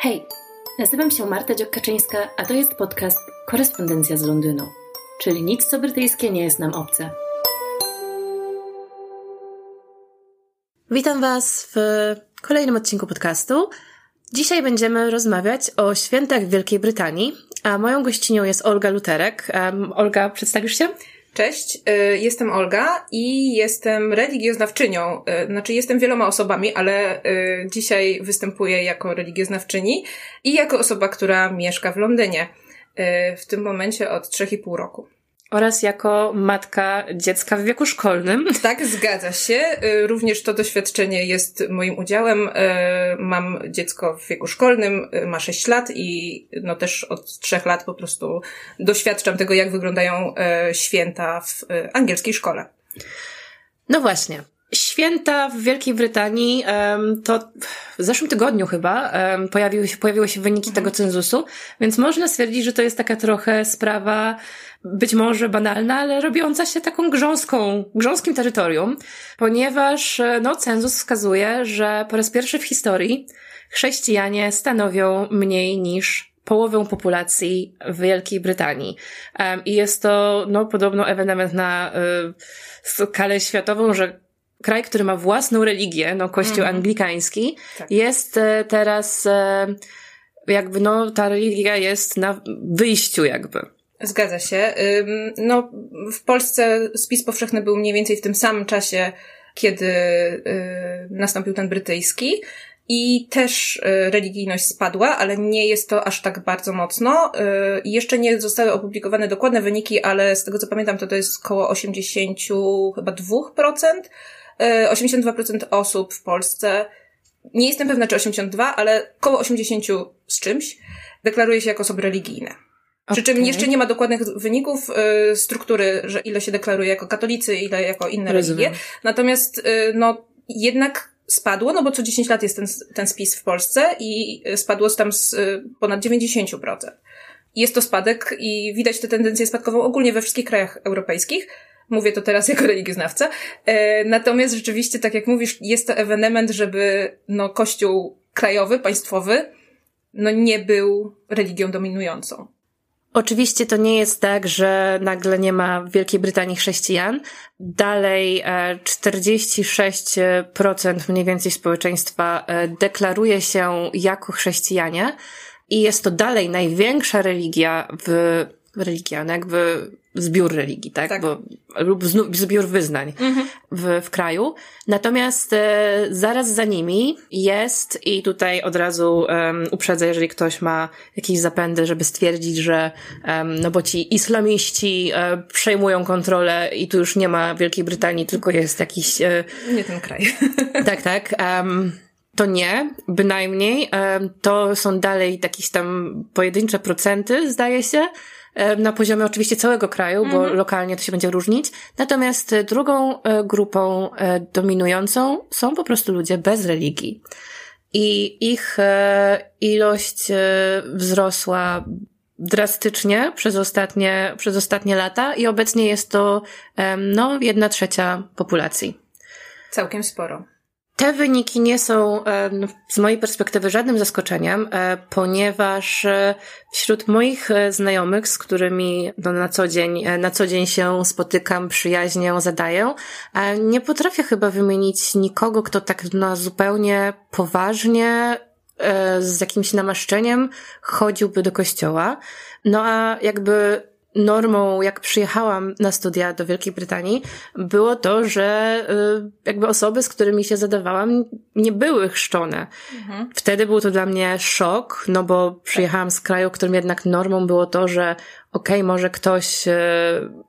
Hej, nazywam się Marta Dziokaczyńska, a to jest podcast Korespondencja z Londynu, czyli nic co brytyjskie nie jest nam obce. Witam Was w kolejnym odcinku podcastu. Dzisiaj będziemy rozmawiać o świętach w Wielkiej Brytanii, a moją gościnią jest Olga Luterek. Um, Olga, przedstawisz się? Cześć, y, jestem Olga i jestem religioznawczynią. Y, znaczy, jestem wieloma osobami, ale y, dzisiaj występuję jako religioznawczyni i jako osoba, która mieszka w Londynie. W tym momencie od 3,5 roku oraz jako matka dziecka w wieku szkolnym. Tak, zgadza się. Y, również to doświadczenie jest moim udziałem. Y, mam dziecko w wieku szkolnym, y, ma 6 lat i no też od 3 lat po prostu doświadczam tego, jak wyglądają święta w angielskiej szkole. No właśnie. Święta w Wielkiej Brytanii, to w zeszłym tygodniu chyba pojawiły się, pojawiły się wyniki tego cenzusu, więc można stwierdzić, że to jest taka trochę sprawa być może banalna, ale robiąca się taką grząską, grząskim terytorium, ponieważ e, no, cenzus wskazuje, że po raz pierwszy w historii chrześcijanie stanowią mniej niż połowę populacji w Wielkiej Brytanii. I jest to, no, podobno ewenement na y, skalę światową, że kraj, który ma własną religię, no, kościół mm. anglikański, tak. jest e, teraz, e, jakby, no, ta religia jest na wyjściu, jakby. Zgadza się. No, w Polsce spis powszechny był mniej więcej w tym samym czasie, kiedy y, nastąpił ten brytyjski. I też y, religijność spadła, ale nie jest to aż tak bardzo mocno. Y, jeszcze nie zostały opublikowane dokładne wyniki, ale z tego co pamiętam, to to jest około 80, chyba 2%. 82% osób w Polsce, nie jestem pewna czy 82, ale około 80 z czymś, deklaruje się jako osoby religijne. Przy czym jeszcze nie ma dokładnych wyników y, struktury, że ile się deklaruje jako katolicy, ile jako inne Rozumiem. religie. Natomiast y, no jednak spadło, no bo co 10 lat jest ten, ten spis w Polsce i spadło tam z y, ponad 90%. Jest to spadek i widać tę tendencję spadkową ogólnie we wszystkich krajach europejskich. Mówię to teraz jako religioznawca. E, natomiast rzeczywiście, tak jak mówisz, jest to ewenement, żeby no, kościół krajowy, państwowy, no nie był religią dominującą. Oczywiście to nie jest tak, że nagle nie ma w Wielkiej Brytanii chrześcijan. Dalej 46% e, mniej więcej społeczeństwa e, deklaruje się jako chrześcijanie i jest to dalej największa religia w religia, no jakby zbiór religii, tak? tak. Bo, lub zbiór wyznań mhm. w, w kraju. Natomiast e, zaraz za nimi jest, i tutaj od razu um, uprzedzę, jeżeli ktoś ma jakieś zapędy, żeby stwierdzić, że um, no bo ci islamiści e, przejmują kontrolę i tu już nie ma Wielkiej Brytanii, tylko jest jakiś... E, nie ten kraj. tak, tak. Um, to nie, bynajmniej. To są dalej jakieś tam pojedyncze procenty, zdaje się. E, na poziomie oczywiście całego kraju, bo mhm. lokalnie to się będzie różnić. Natomiast e, drugą e, grupą dominującą są po prostu ludzie bez religii. I ich ilość wzrosła drastycznie przez ostatnie, przez ostatnie lata i obecnie jest to no, jedna trzecia populacji. Całkiem sporo. Te wyniki nie są z mojej perspektywy żadnym zaskoczeniem, e, ponieważ e, wśród moich e, znajomych, z którymi no, na, co dzień, na co dzień się spotykam, przyjaźnię, zadaję, nie potrafię chyba wymienić nikogo, kto tak na zupełnie poważnie z jakimś namaszczeniem chodziłby do kościoła. No a jakby normą, jak przyjechałam na studia do Wielkiej Brytanii, było to, że y, jakby osoby, z którymi się zadawałam, nie były chrzczone. Mhm. Wtedy był to dla mnie szok, no bo przyjechałam z kraju, w którym jednak normą było to, że okej, okay, może ktoś, y,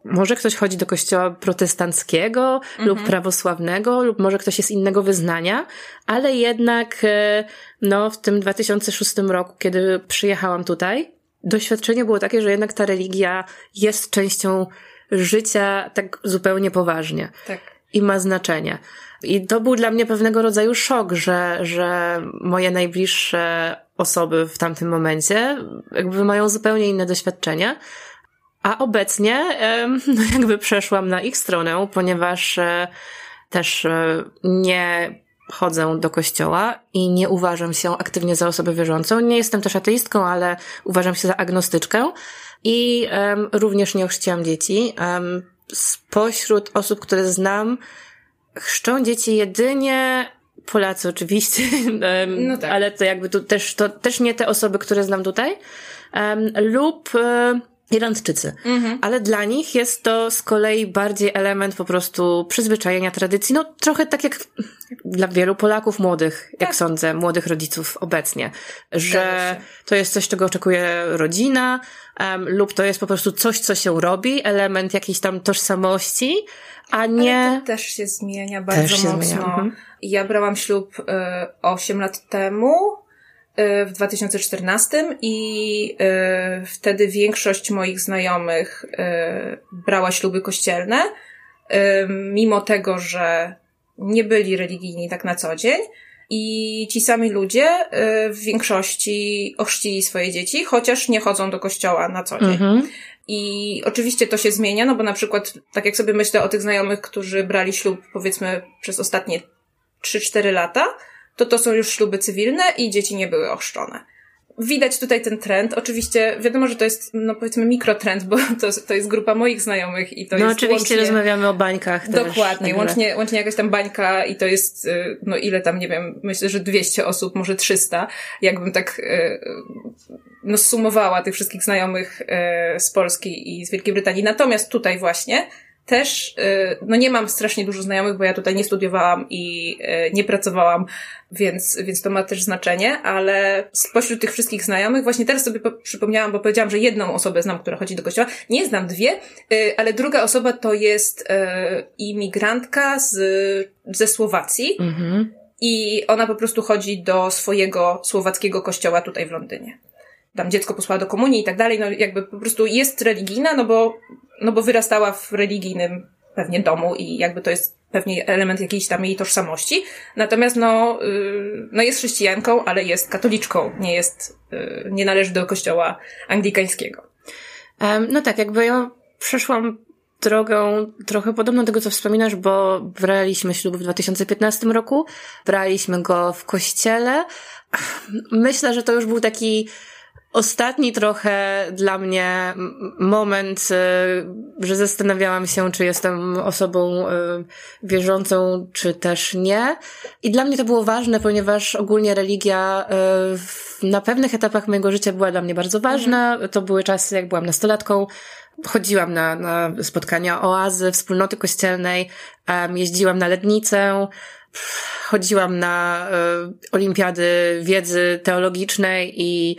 może ktoś chodzi do kościoła protestanckiego mhm. lub prawosławnego, lub może ktoś jest innego wyznania, ale jednak, y, no, w tym 2006 roku, kiedy przyjechałam tutaj, doświadczenie było takie, że jednak ta religia jest częścią życia tak zupełnie poważnie. Tak. I ma znaczenie. I to był dla mnie pewnego rodzaju szok, że, że moje najbliższe osoby w tamtym momencie jakby mają zupełnie inne doświadczenia. A obecnie no jakby przeszłam na ich stronę, ponieważ e, też e, nie chodzę do kościoła i nie uważam się aktywnie za osobę wierzącą. Nie jestem też ateistką, ale uważam się za agnostyczkę i um, również nie ochrzciłam dzieci. Um, spośród osób, które znam, chrzczą dzieci jedynie Polacy oczywiście, no tak. ale to jakby tu też, to też nie te osoby, które znam tutaj, um, lub um, Irlandczycy. Mhm. Ale dla nich jest to z kolei bardziej element po prostu przyzwyczajenia tradycji. No trochę tak jak dla wielu Polaków młodych, tak. jak sądzę, młodych rodziców obecnie, że to jest coś, czego oczekuje rodzina, um, lub to jest po prostu coś, co się robi, element jakiejś tam tożsamości, a nie... Ale to też się zmienia bardzo się mocno. Zmienia. Mhm. Ja brałam ślub y, 8 lat temu, w 2014 i y, wtedy większość moich znajomych y, brała śluby kościelne, mimo tego, że nie byli religijni tak na co dzień. I ci sami ludzie w większości ochrzcili swoje dzieci, chociaż nie chodzą do kościoła na co dzień. Mhm. I oczywiście to się zmienia, no bo na przykład, tak jak sobie myślę o tych znajomych, którzy brali ślub powiedzmy przez ostatnie 3-4 lata, to to są już śluby cywilne i dzieci nie były ochrzczone. Widać tutaj ten trend. Oczywiście wiadomo, że to jest, no powiedzmy, mikrotrend, bo to, to jest grupa moich znajomych i to no jest. No oczywiście łącznie, rozmawiamy o bańkach. Dokładnie, łącznie, łącznie jakaś tam bańka i to jest, y, no ile tam, nie wiem, myślę, że 200 osób, może 300, jakbym tak, y, no sumowała tych wszystkich znajomych y, z Polski i z Wielkiej Brytanii. Natomiast tutaj właśnie, też, y, no nie mam strasznie dużo znajomych, bo ja tutaj nie studiowałam i y, nie pracowałam, więc, więc to ma też znaczenie, ale spośród tych wszystkich znajomych, właśnie teraz sobie przypomniałam, bo powiedziałam, że jedną osobę znam, która chodzi do kościoła. Nie znam dwie, y, ale druga osoba to jest imigrantka z, ze Słowacji. Mhm. I ona po prostu chodzi do swojego słowackiego kościoła tutaj w Londynie tam dziecko posłała do komunii i tak dalej, no jakby po prostu jest religijna, no bo no bo wyrastała w religijnym pewnie domu i jakby to jest pewnie element jakiejś tam jej tożsamości. Natomiast no, yy, no jest chrześcijanką, ale jest katoliczką, nie jest, yy, nie należy do kościoła anglikańskiego. No tak, jakby ja przeszłam drogą trochę podobną do tego, co wspominasz, bo braliśmy ślub w 2015 roku, braliśmy go w kościele. Myślę, że to już był taki Ostatni trochę dla mnie moment, y, że zastanawiałam się, czy jestem osobą y, wierzącą, czy też nie. I dla mnie to było ważne, ponieważ ogólnie religia y, na pewnych etapach mojego życia była dla mnie bardzo ważna. Mhm. To były czasy, jak byłam nastolatką. Chodziłam na, na spotkania oazy, wspólnoty kościelnej, jeździłam na lednicę, chodziłam na olimpiady wiedzy teologicznej i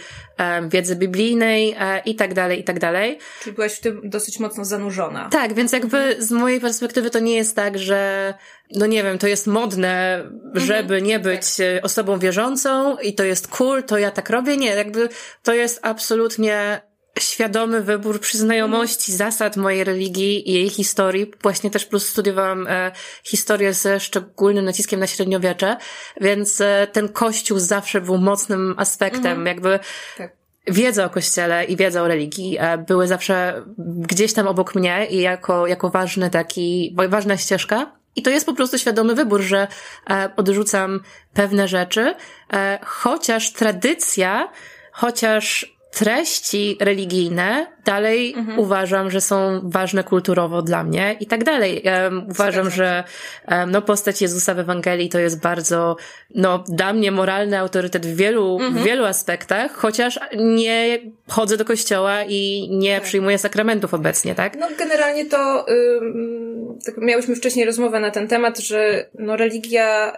wiedzy biblijnej y, i tak dalej, i tak dalej. Czyli byłaś w tym dosyć mocno zanurzona. Tak, więc jakby z mojej perspektywy to nie jest tak, że no nie wiem, to jest modne, żeby mhm, nie być tak. osobą wierzącą i to jest cool, to ja tak robię. Nie, jakby to jest absolutnie świadomy wybór przy znajomości zasad mojej religii i jej historii. Właśnie też plus studiowałam e, historię ze szczególnym naciskiem na średniowiecze, więc e, ten kościół zawsze był mocnym aspektem, mhm. jakby tak. wiedza o kościele i wiedza o religii e, były zawsze gdzieś tam obok mnie i jako, jako ważny taki, ważna ścieżka. I to jest po prostu świadomy wybór, że e, odrzucam pewne rzeczy, e, chociaż tradycja, chociaż treści religijne dalej mhm. uważam, że są ważne kulturowo dla mnie i tak dalej. Um, uważam, że um, no, postać Jezusa w Ewangelii to jest bardzo, no, dla mnie moralny autorytet w wielu, mhm. w wielu aspektach, chociaż nie chodzę do kościoła i nie tak. przyjmuję sakramentów obecnie, tak? No, generalnie to, ym, tak miałyśmy wcześniej rozmowę na ten temat, że no, religia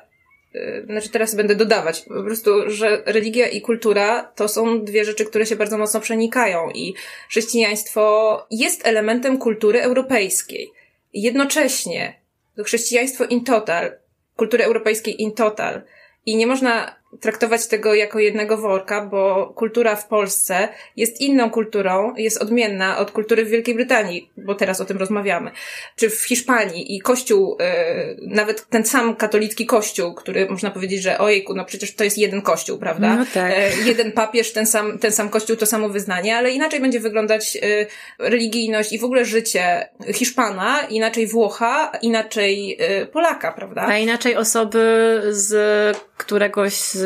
znaczy teraz będę dodawać, po prostu, że religia i kultura to są dwie rzeczy, które się bardzo mocno przenikają i chrześcijaństwo jest elementem kultury europejskiej. Jednocześnie chrześcijaństwo in total, kultury europejskiej in total i nie można traktować tego jako jednego worka, bo kultura w Polsce jest inną kulturą, jest odmienna od kultury w Wielkiej Brytanii, bo teraz o tym rozmawiamy, czy w Hiszpanii i kościół, e, nawet ten sam katolicki kościół, który można powiedzieć, że ojejku, no przecież to jest jeden kościół, prawda? No tak. E, jeden papież, ten sam, ten sam kościół, to samo wyznanie, ale inaczej będzie wyglądać e, religijność i w ogóle życie Hiszpana, inaczej Włocha, inaczej Polaka, prawda? A inaczej osoby z któregoś z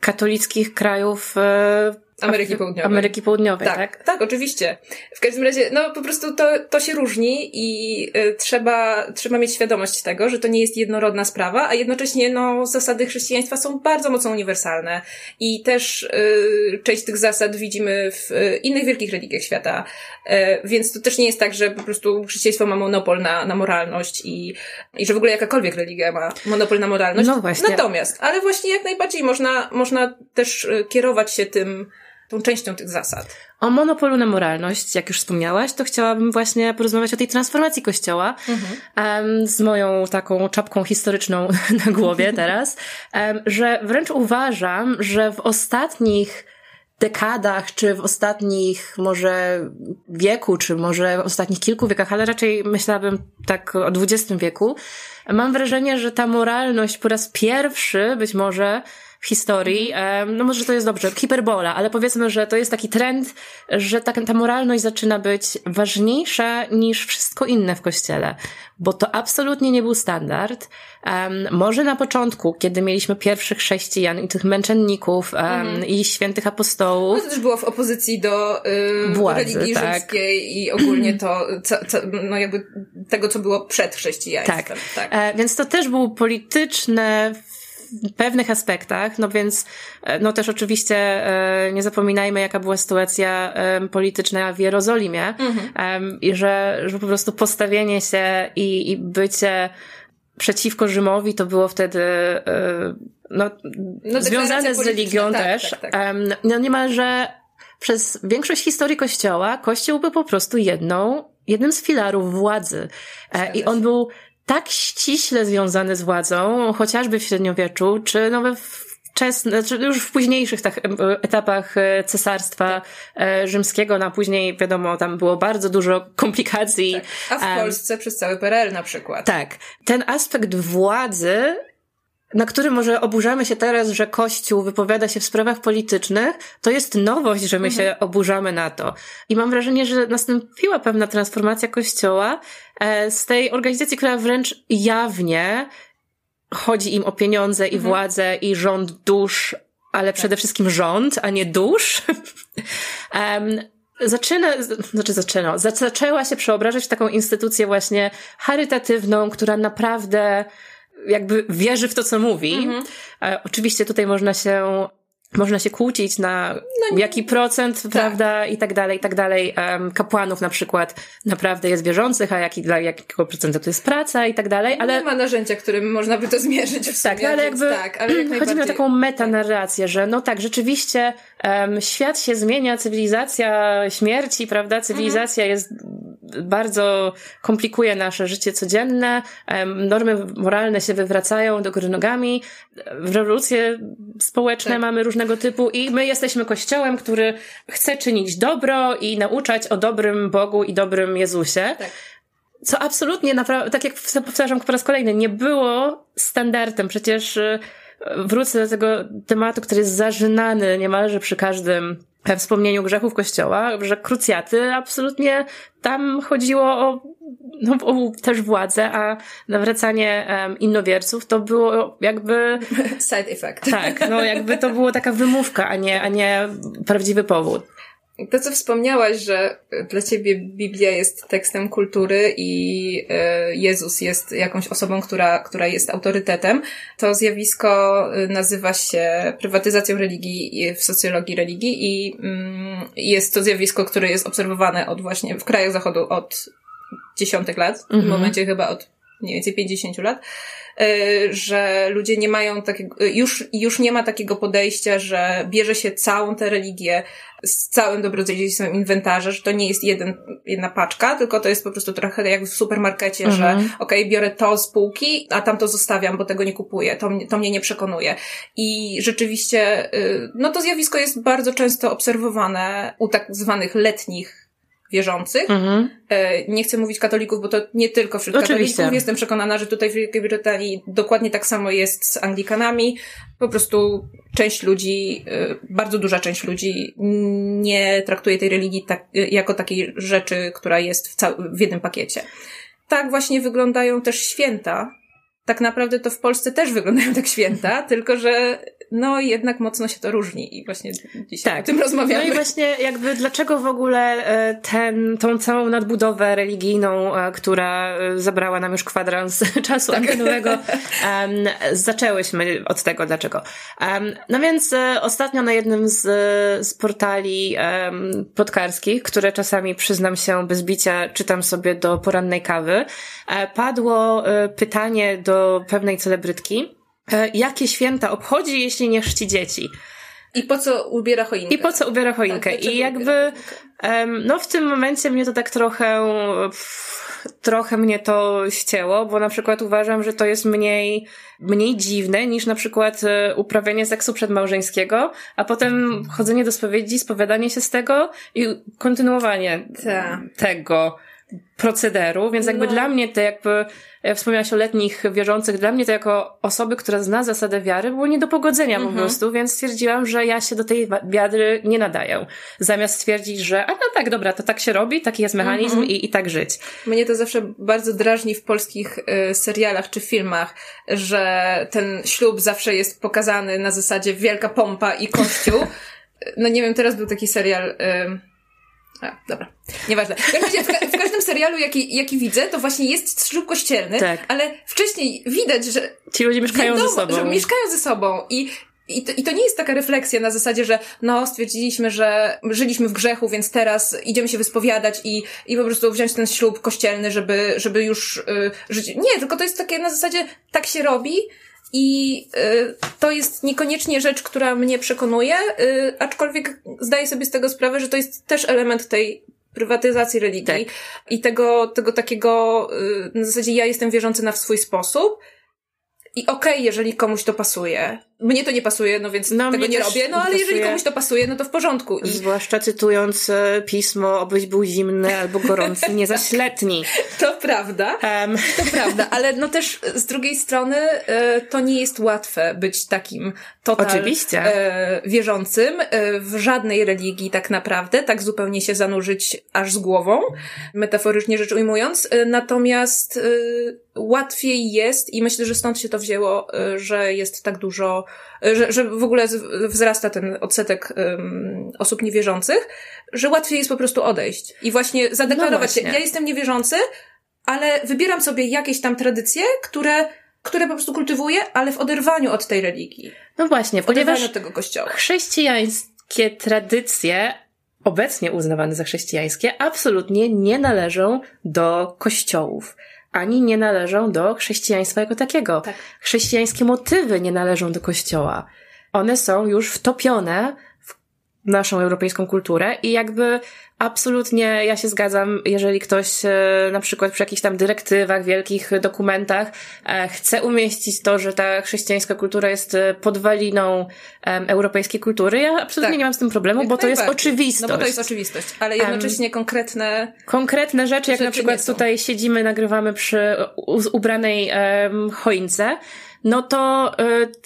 katolickich krajów e, Ameryki Południowej. Ameryki Południowej, tak? Tak, tak, oczywiście. W każdym razie, no po prostu to, to się różni i y, trzeba, trzeba mieć świadomość tego, że to nie jest jednorodna sprawa, a jednocześnie no, zasady chrześcijaństwa są bardzo mocno uniwersalne i też y, część tych zasad widzimy w y, innych wielkich religiach świata, y, więc to też nie jest tak, że po prostu chrześcijaństwo ma monopol na, na moralność i, i że w ogóle jakakolwiek religia ma monopol na moralność. No właśnie. Natomiast, ale właśnie jak najbardziej można, można też y, kierować się tym, tą częścią tych zasad. O monopolu na moralność, jak już wspomniałaś, to chciałabym właśnie porozmawiać o tej transformacji kościoła em, z moją taką czapką historyczną na głowie teraz, że wręcz uważam, że w ostatnich dekadach, czy w ostatnich może wieku, czy może w ostatnich kilku wiekach, ale raczej myślałabym tak o XX wieku, mam wrażenie, że ta moralność po raz pierwszy być może w historii, em, no może to jest dobrze, hiperbola, ale powiedzmy, że to jest taki trend, że ta, ta moralność zaczyna być ważniejsza niż wszystko inne w kościele, bo to absolutnie nie był standard. Może na początku, kiedy mieliśmy pierwszych chrześcijan i tych męczenników em, i świętych No apostołów, to też było w opozycji do y, Władzy, religii tak. rzymskiej i ogólnie to, co, co, no jakby tego, co było przed chrześcijaństwem. Tak. tak. E, więc to też było polityczne w pewnych aspektach, no więc, e, no też oczywiście e, nie zapominajmy, jaka była sytuacja polityczna w Jerozolimie em, i że, że po prostu postawienie się i, i bycie przeciwko Rzymowi to było wtedy e, no, No, związane z religią tak, też. tak, tak. No niemalże przez większość historii Kościoła Kościół był po prostu jedną, jednym z filarów władzy. I on się. był tak ściśle związany z władzą, chociażby w średniowieczu, czy no we wczesne, znaczy już w późniejszych tak, etapach e, cesarstwa e, rzymskiego, no a później wiadomo, tam było bardzo dużo komplikacji. tak. A w Polsce przez cały PRL na przykład. tak. Ten aspekt władzy, na który może oburzamy się teraz, że Kościół wypowiada się w sprawach politycznych, to jest nowość, że my się oburzamy na to. I mam wrażenie, że nastąpiła pewna transformacja Kościoła e, z tej organizacji, która wręcz jawnie chodzi im o pieniądze i władzę i rząd dusz, ale przede wszystkim rząd, a nie dusz. Em, zaczyna, znaczy zaczyna, za- zaczęła się przeobrażać w taką instytucję właśnie charytatywną, która naprawdę jakby wierzy w to, co mówi. E, oczywiście tutaj można się można się kłócić na jaki procent, prawda, i tak dalej, i tak dalej. Em, kapłanów na przykład naprawdę jest wierzących, a jaki, dla jakiego procenta to jest praca i tak dalej, ale Nie ma narzędzia, którym można by to zmierzyć w tak, no ale jakby tak, ale chodzi mi o taką metanarrację, że no tak, rzeczywiście em, świat się zmienia, cywilizacja śmierci, prawda, cywilizacja Mhm. jest bardzo komplikuje nasze życie codzienne, normy moralne się wywracają do góry nogami, rewolucje społeczne Tak. mamy różnego typu i my jesteśmy kościołem, który chce czynić dobro i nauczać o dobrym Bogu i dobrym Jezusie. Tak. Co absolutnie, naprawdę, tak jak powtarzam po raz kolejny, nie było standardem. Przecież y, wrócę do tego tematu, który jest zażynany niemalże przy każdym e, wspomnieniu grzechów Kościoła, że krucjaty absolutnie tam chodziło o, no, o też władzę, a nawracanie um, innowierców to było jakby, Side effect. tak, no jakby to było taka wymówka, a nie, a nie prawdziwy powód. To, co wspomniałaś, że dla ciebie Biblia jest tekstem kultury i e, Jezus jest jakąś osobą, która, która jest autorytetem, to zjawisko e, nazywa się prywatyzacją religii w socjologii religii i mm, jest to zjawisko, które jest obserwowane od właśnie w krajach zachodu od dziesiątek lat, w Mhm. momencie chyba od mniej więcej 50 lat, że ludzie nie mają takiego, już, już nie ma takiego podejścia, że bierze się całą tę religię z całym dobrodziejstwem inwentarza, że to nie jest jeden, jedna paczka, tylko to jest po prostu trochę jak w supermarkecie, mhm. że okej, okay, biorę to z półki, a tam to zostawiam, bo tego nie kupuję, to, to mnie nie przekonuje. I rzeczywiście, y, no to zjawisko jest bardzo często obserwowane u tak zwanych letnich wierzących. Mhm. E, nie chcę mówić katolików, bo to nie tylko wśród Oczywiście. katolików. Jestem przekonana, że tutaj w Wielkiej Brytanii dokładnie tak samo jest z Anglikanami. Po prostu część ludzi, e, bardzo duża część ludzi nie traktuje tej religii tak, jako takiej rzeczy, która jest w, cał- w jednym pakiecie. Tak właśnie wyglądają też święta. Tak naprawdę to w Polsce też wyglądają tak święta, tylko że no jednak mocno się to różni i właśnie dzisiaj tak. o tym rozmawiamy. No i właśnie jakby dlaczego w ogóle e, ten, tą całą nadbudowę religijną, e, która e, zabrała nam już kwadrans czasu tak. antenowego, um, zaczęłyśmy od tego dlaczego. Um, no więc ostatnio na jednym z, z portali um, podkarskich, które czasami przyznam się bez bicia, czytam sobie do porannej kawy, padło pytanie do pewnej celebrytki, jakie święta obchodzi, jeśli nie chrzci dzieci. I po co ubiera choinkę? I po co ubiera choinkę? Tak, I jakby, um, no w tym momencie mnie to tak trochę, trochę mnie to ścięło, bo na przykład uważam, że to jest mniej, mniej dziwne niż na przykład e, uprawianie seksu przedmałżeńskiego, a potem chodzenie do spowiedzi, spowiadanie się z tego i kontynuowanie Ta. tego procederu, więc jakby no. dla mnie to jakby, jak wspomniałaś o letnich wierzących, dla mnie to jako osoby, która zna zasadę wiary, było nie do pogodzenia mm -hmm. po mhm. prostu, więc stwierdziłam, że ja się do tej wiary nie nadaję. Zamiast stwierdzić, że a no tak, dobra, to tak się robi, taki jest mechanizm mm -hmm. i, i tak żyć. Mnie to zawsze bardzo drażni w polskich y, serialach czy filmach, że ten ślub zawsze jest pokazany na zasadzie wielka pompa i kościół. no nie wiem, teraz był taki serial... Y, a, dobra. Nieważne. W, każdym, w, w serialu, jaki, jaki widzę, to właśnie jest ślub kościelny, tak. ale wcześniej widać, że... Ci ludzie mieszkają wiadomo, ze sobą. Że mieszkają ze sobą i i to, I to nie jest taka refleksja na zasadzie, że no, stwierdziliśmy, że żyliśmy w grzechu, więc teraz idziemy się wyspowiadać i, i po prostu wziąć ten ślub kościelny, żeby, żeby już y, żyć. Nie, tylko to jest takie na zasadzie, tak się robi, i y, to jest niekoniecznie rzecz, która mnie przekonuje, y, aczkolwiek zdaję sobie z tego sprawę, że to jest też element tej prywatyzacji religii tak. i tego, tego takiego, y, na zasadzie ja jestem wierzący na swój sposób i okej, okay, jeżeli komuś to pasuje. Mnie to nie pasuje, no więc no, tego nie robię, no ale pasuje. jeżeli komuś to pasuje, no to w porządku. I... Zwłaszcza cytując e, pismo, obyś był zimny albo gorący, nie zaś letni. To prawda, um. to prawda, ale no też z drugiej strony e, to nie jest łatwe być takim total Oczywiście. E, wierzącym w żadnej religii tak naprawdę, tak zupełnie się zanurzyć aż z głową, metaforycznie rzecz ujmując, natomiast łatwiej jest i myślę, że stąd się to wzięło, że jest tak dużo że, że w ogóle wzrasta ten odsetek um, osób niewierzących, że łatwiej jest po prostu odejść i właśnie zadeklarować no się, ja jestem niewierzący, ale wybieram sobie jakieś tam tradycje, które które po prostu kultywuję, ale w oderwaniu od tej religii. No właśnie, ponieważ od tego kościoła. chrześcijańskie tradycje obecnie uznawane za chrześcijańskie absolutnie nie należą do kościołów ani nie należą do chrześcijaństwa jako takiego. Tak. Chrześcijańskie motywy nie należą do kościoła. One są już wtopione naszą europejską kulturę i jakby absolutnie ja się zgadzam, jeżeli ktoś e, na przykład przy jakichś tam dyrektywach, wielkich dokumentach e, chce umieścić to, że ta chrześcijańska kultura jest e, podwaliną europejskiej kultury, ja absolutnie tak. nie mam z tym problemu, jak bo to jest oczywistość. No bo to jest oczywistość, ale jednocześnie um, konkretne... Konkretne rzeczy, jak rzeczy na przykład tutaj siedzimy, nagrywamy przy ubranej um, choince, no to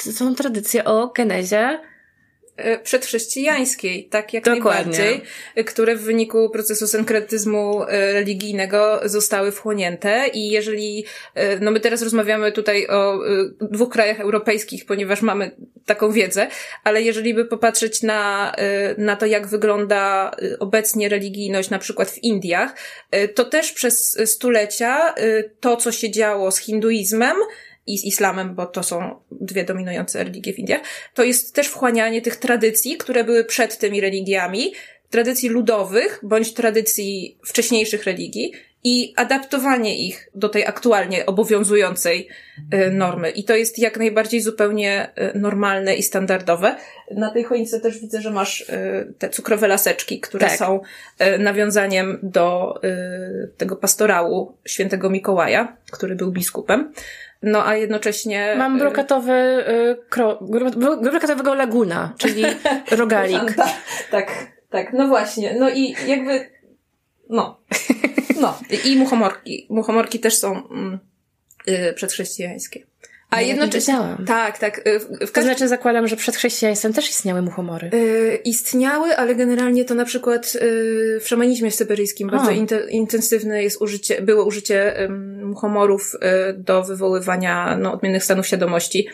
y, są tradycje o genezie przedchrześcijańskiej, tak jak Dokładnie. najbardziej, które w wyniku procesu synkretyzmu e, religijnego zostały wchłonięte i jeżeli, e, no my teraz rozmawiamy tutaj o dwóch krajach europejskich, ponieważ mamy taką wiedzę, ale jeżeli by popatrzeć na, na to, jak wygląda obecnie religijność na przykład w Indiach, to też przez stulecia to, co się działo z hinduizmem, i z islamem, bo to są dwie dominujące religie w Indiach, to jest też wchłanianie tych tradycji, które były przed tymi religiami, tradycji ludowych bądź tradycji wcześniejszych religii i adaptowanie ich do tej aktualnie obowiązującej e, normy. I to jest jak najbardziej zupełnie e, normalne i standardowe. Na tej choince też widzę, że masz e, te cukrowe laseczki, które tak. są nawiązaniem do tego pastorału świętego Mikołaja, który był biskupem. No a jednocześnie. Mam brokatowy, kro, brokatowego laguna, czyli rogalik. tak, tak, no właśnie. No i jakby, no. No, i muchomorki. Muchomorki też są mm, y, przedchrześcijańskie. A no, jednocześnie. Tak, tak. Y, w, w To znaczy zakładam, że przed chrześcijaństwem też istniały muchomory. Y, istniały, ale generalnie to na przykład y, w szamanizmie syberyjskim bardzo inte, intensywne jest użycie, było użycie y, muchomorów y, do wywoływania no, odmiennych stanów świadomości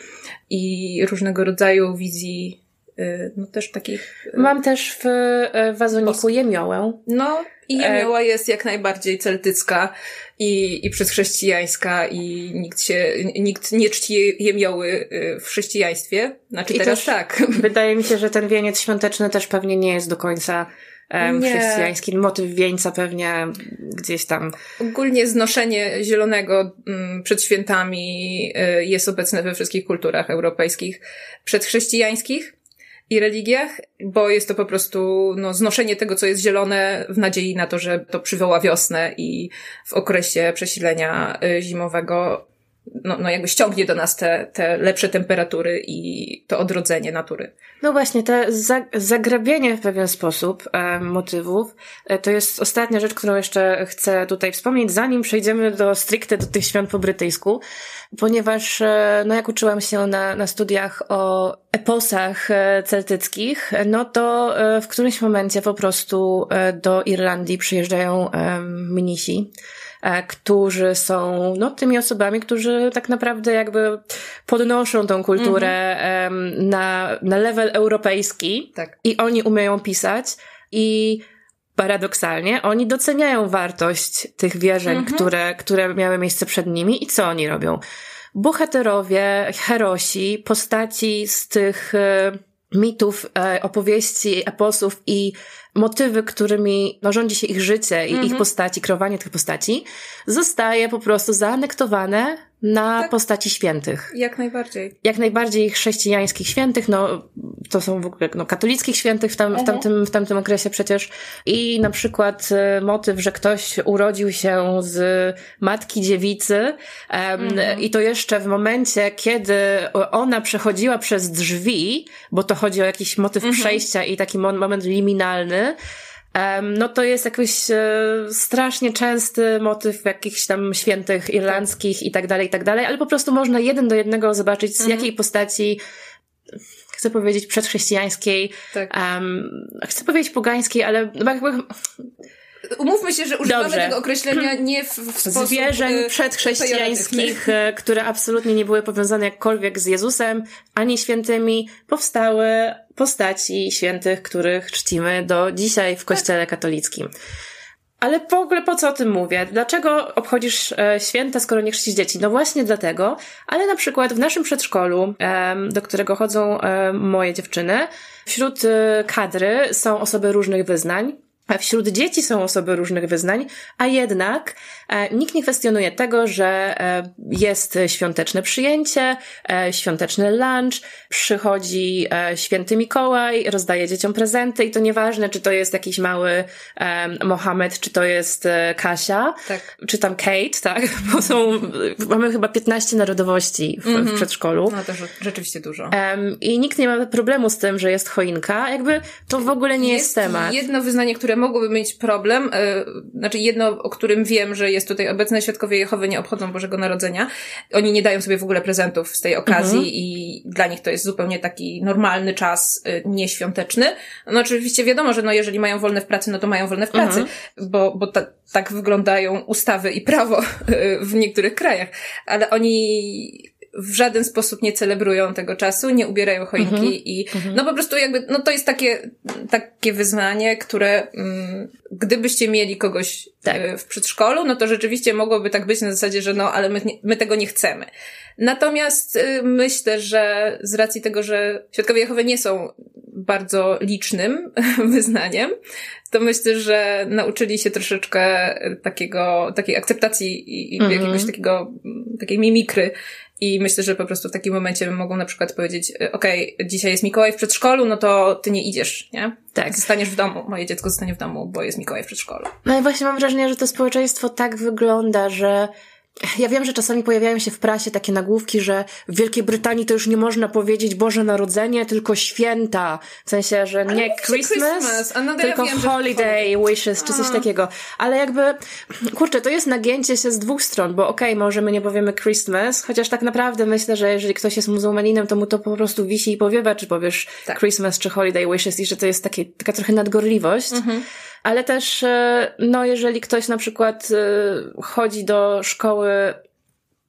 i różnego rodzaju wizji y, no też takich... Mam też w wazoniku jemiołę. No, i jemioła jest jak najbardziej celtycka i, i przedchrześcijańska i nikt się, nikt nie czci jemioły y, w chrześcijaństwie. Znaczy I teraz tak. Wydaje mi się, że ten wieniec świąteczny też pewnie nie jest do końca um, chrześcijański. Motyw wieńca pewnie gdzieś tam. Ogólnie znoszenie zielonego um, przed świętami y, jest obecne we wszystkich kulturach europejskich przedchrześcijańskich i religiach, bo jest to po prostu no, znoszenie tego, co jest zielone w nadziei na to, że to przywoła wiosnę i w okresie przesilenia y, zimowego no, no jakby ściągnie do nas te, te lepsze temperatury i to odrodzenie natury. No właśnie, te zagrabienie w pewien sposób e, motywów e, to jest ostatnia rzecz, którą jeszcze chcę tutaj wspomnieć, zanim przejdziemy do stricte do tych świąt po brytyjsku, ponieważ e, no jak uczyłam się na, na studiach o eposach e, celtyckich, no to e, w którymś momencie po prostu e, do Irlandii przyjeżdżają minisi E, którzy są no, tymi osobami, którzy tak naprawdę jakby podnoszą tą kulturę mhm. na, na level europejski tak. i oni umieją pisać i paradoksalnie oni doceniają wartość tych wierzeń, mhm. które, które miały miejsce przed nimi i co oni robią. Bohaterowie, herosi, postaci z tych e, mitów, e, opowieści, eposów i motywy, którymi no, rządzi się ich życie i ich mhm. postaci, kreowanie tych postaci, zostaje po prostu zaanektowane na tak. postaci świętych. Jak najbardziej. Jak najbardziej chrześcijańskich świętych, no to są w ogóle no, katolickich świętych w, tam, w, tamtym, w tamtym okresie przecież. I na przykład y, motyw, że ktoś urodził się z matki dziewicy um, mhm. i to jeszcze w momencie, kiedy ona przechodziła przez drzwi, bo to chodzi o jakiś motyw mhm. przejścia i taki moment liminalny, no to jest jakiś e, strasznie częsty motyw jakichś tam świętych irlandzkich i tak dalej, i tak dalej, ale po prostu można jeden do jednego zobaczyć z mhm. jakiej postaci chcę powiedzieć przedchrześcijańskiej, tak. um, chcę powiedzieć pogańskiej, ale jakby Umówmy się, że używamy Dobrze. tego określenia nie w, w sposób Zwierzeń y, przedchrześcijańskich, y, które absolutnie nie były powiązane jakkolwiek z Jezusem, ani świętymi, powstały postaci świętych, których czcimy do dzisiaj w kościele tak. katolickim. Ale w ogóle po co o tym mówię? Dlaczego obchodzisz e, święta, skoro nie chrzcisz dzieci? No właśnie dlatego, ale na przykład w naszym przedszkolu, do którego chodzą moje dziewczyny, wśród e, kadry są osoby różnych wyznań. Wśród dzieci są osoby różnych wyznań, a jednak nikt nie kwestionuje tego, że e, jest świąteczne przyjęcie, e, świąteczny lunch, przychodzi e, święty Mikołaj, rozdaje dzieciom prezenty i to nieważne, czy to jest jakiś mały e, Mohamed, czy to jest e, Kasia, tak. czy tam Kate, tak? Bo są, mamy chyba 15 narodowości w, mm -hmm. w mhm. przedszkolu. No to rzeczywiście dużo. I nikt nie ma problemu z tym, że jest choinka. Jakby to w ogóle nie jest, jest temat. jedno wyznanie, które mogłoby mieć problem, e, znaczy jedno, o którym wiem, że jest tutaj obecne świadkowie Jehowy nie obchodzą Bożego Narodzenia. Oni nie dają sobie w ogóle prezentów z tej okazji mhm. i dla nich to jest zupełnie taki normalny czas, y, nieświąteczny. No oczywiście wiadomo, że no jeżeli mają wolne w pracy, no to mają wolne w pracy, mhm. bo, bo ta, tak wyglądają ustawy i prawo y, w niektórych krajach. Ale oni w żaden sposób nie celebrują tego czasu, nie ubierają choinki mhm. i mhm. no po prostu jakby, no to jest takie, takie wyznanie, które mm, gdybyście mieli kogoś tak. Y, w przedszkolu, no to rzeczywiście mogłoby tak być na zasadzie, że no, ale my, my tego nie chcemy. Natomiast y, myślę, że z racji tego, że Świadkowie Jehowy nie są bardzo licznym wyznaniem, to myślę, że nauczyli się troszeczkę takiego, takiej akceptacji i, i mhm. jakiegoś takiego, takiej mimikry i myślę, że po prostu w takim momencie mogą na przykład powiedzieć, e, okej, okay, dzisiaj jest Mikołaj w przedszkolu, no to ty nie idziesz, nie? Tak. Zostaniesz w domu, moje dziecko zostanie w domu, bo jest Mikołaj w przedszkolu. No i właśnie mam wrażenie, że to społeczeństwo tak wygląda, że ja wiem, że czasami pojawiają się w prasie takie nagłówki, że w Wielkiej Brytanii to już nie można powiedzieć Boże Narodzenie, tylko święta. W sensie, że nie Christmas, Christmas tylko ja wiem, Holiday Wishes, czy coś takiego. Ale jakby, kurczę, to jest nagięcie się z dwóch stron, bo okej, okay, może my nie powiemy Christmas, chociaż tak naprawdę myślę, że jeżeli ktoś jest muzułmaninem, to mu to po prostu wisi i powiewa, czy powiesz tak. Christmas, czy Holiday Wishes i że to jest takie, taka trochę nadgorliwość. Mhm ale też, e, no, jeżeli ktoś na przykład e, chodzi do szkoły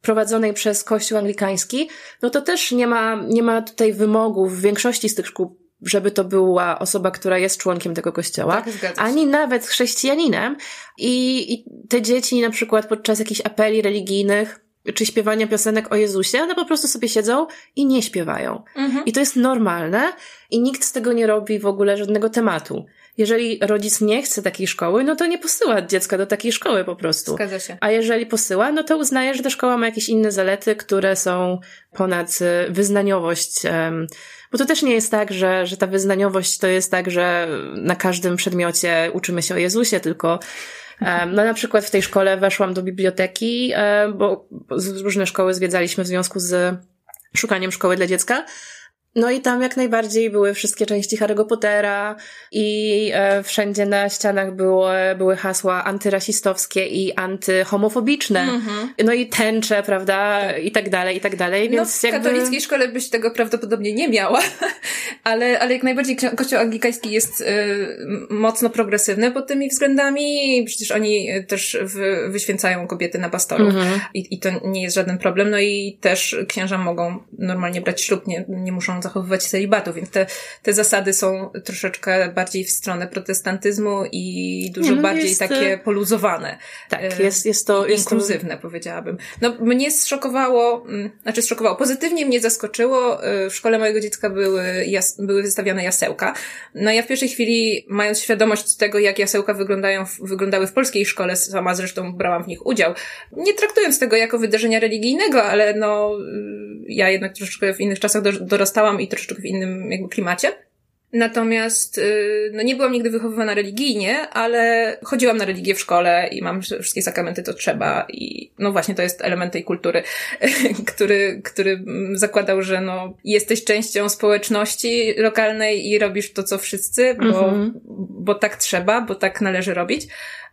prowadzonej przez Kościół Anglikański, no to też nie ma, nie ma tutaj wymogów w większości z tych szkół, żeby to była osoba, która jest członkiem tego kościoła, tak, ani nawet chrześcijaninem. I, I te dzieci na przykład podczas jakichś apeli religijnych, czy śpiewania piosenek o Jezusie, one po prostu sobie siedzą i nie śpiewają. Mhm. I to jest normalne i nikt z tego nie robi w ogóle żadnego tematu jeżeli rodzic nie chce takiej szkoły, no to nie posyła dziecka do takiej szkoły po prostu. Zgadza się. A jeżeli posyła, no to uznaje, że ta szkoła ma jakieś inne zalety, które są ponad y, wyznaniowość. Bo to też nie jest tak, że, że ta wyznaniowość to jest tak, że na każdym przedmiocie uczymy się o Jezusie, tylko no na przykład w tej szkole weszłam do biblioteki, bo różne szkoły zwiedzaliśmy w związku z szukaniem szkoły dla dziecka. No i tam jak najbardziej były wszystkie części Harry'ego Pottera i e, wszędzie na ścianach było, były hasła antyrasistowskie i antyhomofobiczne. Mm-hmm. No i tęcze, prawda, tak. i tak dalej, i tak dalej, no, więc w jakby... katolickiej szkole byś tego prawdopodobnie nie miała, ale, ale jak najbardziej kościół anglikański jest y, mocno progresywny pod tymi względami przecież oni też w, wyświęcają kobiety na pastorów mm-hmm. I, i to nie jest żaden problem, no i też księża mogą normalnie brać ślub, nie, nie muszą zachowywać celibatu, więc te, te zasady są troszeczkę bardziej w stronę protestantyzmu i dużo no bardziej jest, takie poluzowane. Tak, jest, jest to... Inkluzywne, to... powiedziałabym. No, mnie zszokowało, mm, znaczy zszokowało, pozytywnie mnie zaskoczyło, y, w szkole mojego dziecka były, jas, były wystawiane jasełka. No ja w pierwszej chwili, mając świadomość tego, jak jasełka wyglądają, wyglądały w polskiej szkole, sama zresztą brałam w nich udział, nie traktując tego jako wydarzenia religijnego, ale no, y, ja jednak troszeczkę w innych czasach dorastałam i troszeczkę w innym jakby klimacie. Natomiast y, no nie byłam nigdy wychowywana religijnie, ale chodziłam na religię w szkole i mam wszystkie sakramenty, to trzeba i no właśnie to jest element tej kultury, który, który zakładał, że no jesteś częścią społeczności lokalnej i robisz to, co wszyscy, bo, mm-hmm. bo tak trzeba, bo tak należy robić.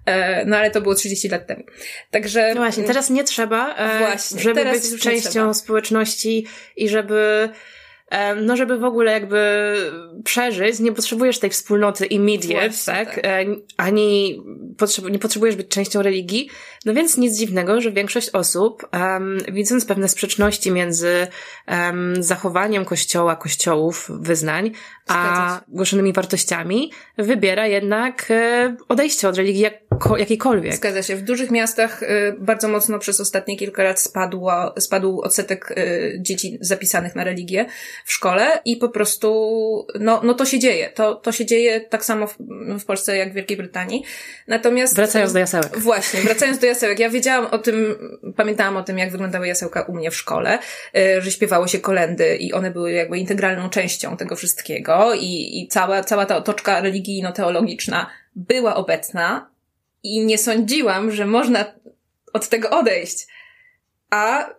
E, no ale to było 30 lat temu. Także. No właśnie, teraz nie trzeba, e, właśnie, żeby być częścią społeczności i żeby no żeby w ogóle jakby przeżyć, nie potrzebujesz tej wspólnoty immediate, Właśnie, tak? tak? Ani nie potrzebujesz być częścią religii. No więc nic dziwnego, że większość osób, um, widząc pewne sprzeczności między um, zachowaniem kościoła, kościołów, wyznań, a głoszonymi wartościami, wybiera jednak e, odejście od religii jak, jakiejkolwiek. Zgadza się. W dużych miastach e, bardzo mocno przez ostatnie kilka lat spadła, spadł odsetek dzieci zapisanych na religię w szkole i po prostu, no, no to się dzieje. To, to się dzieje tak samo w, w Polsce jak w Wielkiej Brytanii. Natomiast... Wracając do jasełek. Właśnie, wracając do jasełek. Ja wiedziałam o tym, pamiętałam o tym, jak wyglądały jasełka u mnie w szkole, y, że śpiewało się kolendy i one były jakby integralną częścią tego wszystkiego i, i cała, cała ta otoczka religijno-teologiczna była obecna i nie sądziłam, że można od tego odejść. A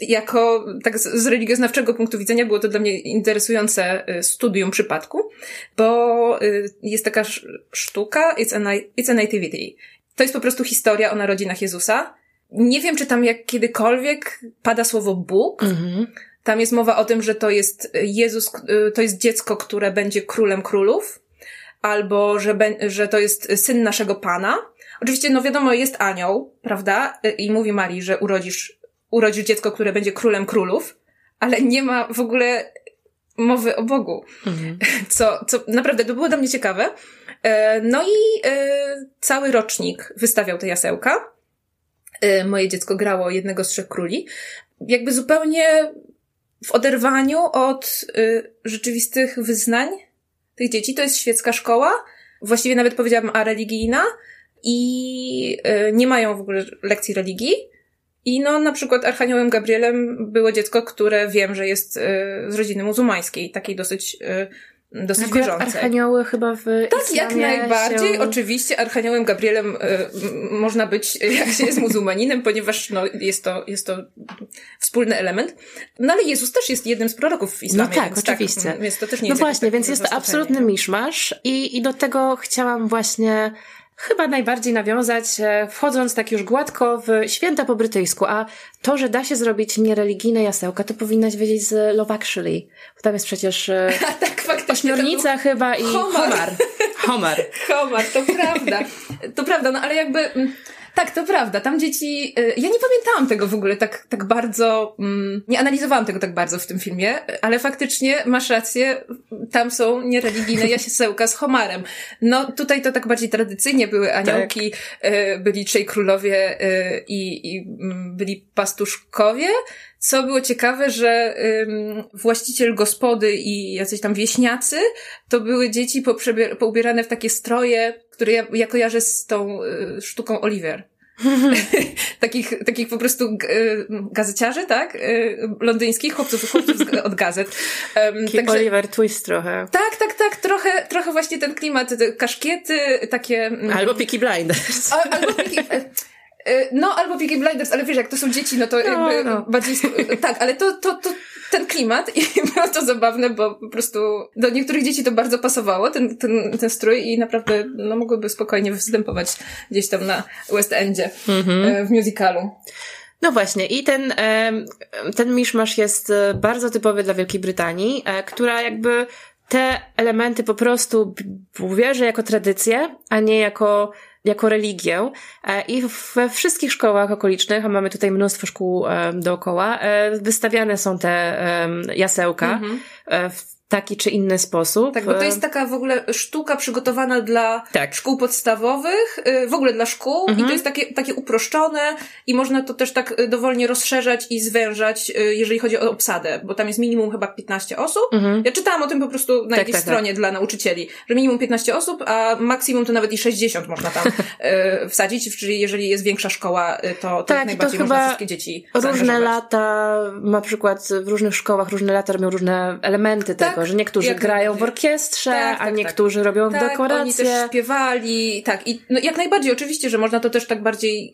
jako, tak z religioznawczego punktu widzenia było to dla mnie interesujące y, studium przypadku, bo y, jest taka sztuka, it's a, it's a nativity. To jest po prostu historia o narodzinach Jezusa. Nie wiem, czy tam jak kiedykolwiek pada słowo Bóg. Mm-hmm. Tam jest mowa o tym, że to jest Jezus, y, to jest dziecko, które będzie królem królów, albo że, be, że to jest syn naszego Pana. Oczywiście, no wiadomo, jest anioł, prawda? I mówi Marii, że urodzisz urodził dziecko, które będzie królem królów, ale nie ma w ogóle mowy o Bogu. Mhm. Co, co naprawdę to było dla mnie ciekawe. E, no i e, cały rocznik wystawiał te jasełka. E, moje dziecko grało jednego z trzech króli. Jakby zupełnie w oderwaniu od rzeczywistych wyznań tych dzieci to jest świecka szkoła, właściwie nawet powiedziałabym a religijna i y, nie mają w ogóle lekcji religii. I no, na przykład Archaniołem Gabrielem było dziecko, które wiem, że jest y, z rodziny muzułmańskiej, takiej dosyć y, dosyć Akurat wierzącej. Archanioły chyba w Tak, jak najbardziej. Się... Oczywiście Archaniołem Gabrielem y, można być, jak się jest muzułmaninem, ponieważ no, jest, to, jest to wspólny element. No ale Jezus też jest jednym z proroków w islamie. No tak, więc oczywiście. Tak, więc to też nie no jest właśnie, jakieś więc jest to absolutny miszmasz i, i do tego chciałam właśnie chyba najbardziej nawiązać, e, wchodząc tak już gładko w święta po brytyjsku, a to, że da się zrobić niereligijne jasełka, to powinnaś wiedzieć z Love Actually. Bo tam jest przecież e, tak, faktycznie. ośmiornica chyba i Homar. homar. Homar. Homar, to prawda. To prawda, no ale jakby... Tak, to prawda. Tam dzieci. y, Ja nie pamiętałam tego w ogóle tak, tak bardzo. mm, Nie analizowałam tego tak bardzo w tym filmie, ale faktycznie masz rację. Tam są niereligijne jasiesełka z Homarem. No tutaj to tak bardziej tradycyjnie były aniołki, y, byli trzej królowie y, i, i mm, byli pastuszkowie. Co było ciekawe, że ym, właściciel gospody i jacyś tam wieśniacy to były dzieci poubierane w takie stroje, które ja, ja kojarzę z tą y, sztuką Oliver. takich, takich po prostu y, gazeciarzy, tak? Y, londyńskich chłopców, chłopców od gazet. Um, Taki Oliver Twist trochę. tak, tak, tak, trochę, trochę właśnie ten klimat, te kaszkiety, takie... mm, Albo Peaky Blinders. albo Peaky, no, albo Peaky Blinders, ale wiesz, jak to są dzieci, no to jakby no. bardziej, tak, ale to, to, to ten klimat i było to zabawne, bo po prostu do niektórych dzieci to bardzo pasowało, ten, ten, ten strój i naprawdę, no, mogłyby spokojnie występować gdzieś tam na West Endzie, e, w musicalu. No właśnie, i ten, em, ten miszmasz jest e, bardzo typowy dla Wielkiej Brytanii, e, która jakby te elementy po prostu bierze jako tradycję, a nie jako, jako religię. E, I we wszystkich szkołach okolicznych, a mamy tutaj mnóstwo szkół e, dookoła, e, wystawiane są te jasełka e, w taki czy inny sposób. Tak, bo to E, jest taka w ogóle sztuka przygotowana dla Tak. szkół podstawowych, y, w ogóle dla szkół i to jest takie, takie uproszczone i można to też tak y, dowolnie rozszerzać i zwężać, y, jeżeli chodzi o obsadę, bo tam jest minimum chyba 15 osób. Ja czytałam o tym po prostu na Tak, jakiejś tak, stronie dla nauczycieli, że minimum 15 osób, a maksimum to nawet i 60 można tam wsadzić, czyli jeżeli jest większa szkoła, to, to Tak, to najbardziej chyba można wszystkie dzieci Różne lata, na przykład w różnych szkołach, różne lata robią różne elementy Tak, że niektórzy jak grają w orkiestrze, Tak, a tak, tak. niektórzy robią Tak, dekoracje. oni też śpiewali, tak. I no, jak najbardziej, oczywiście, że można to też tak bardziej,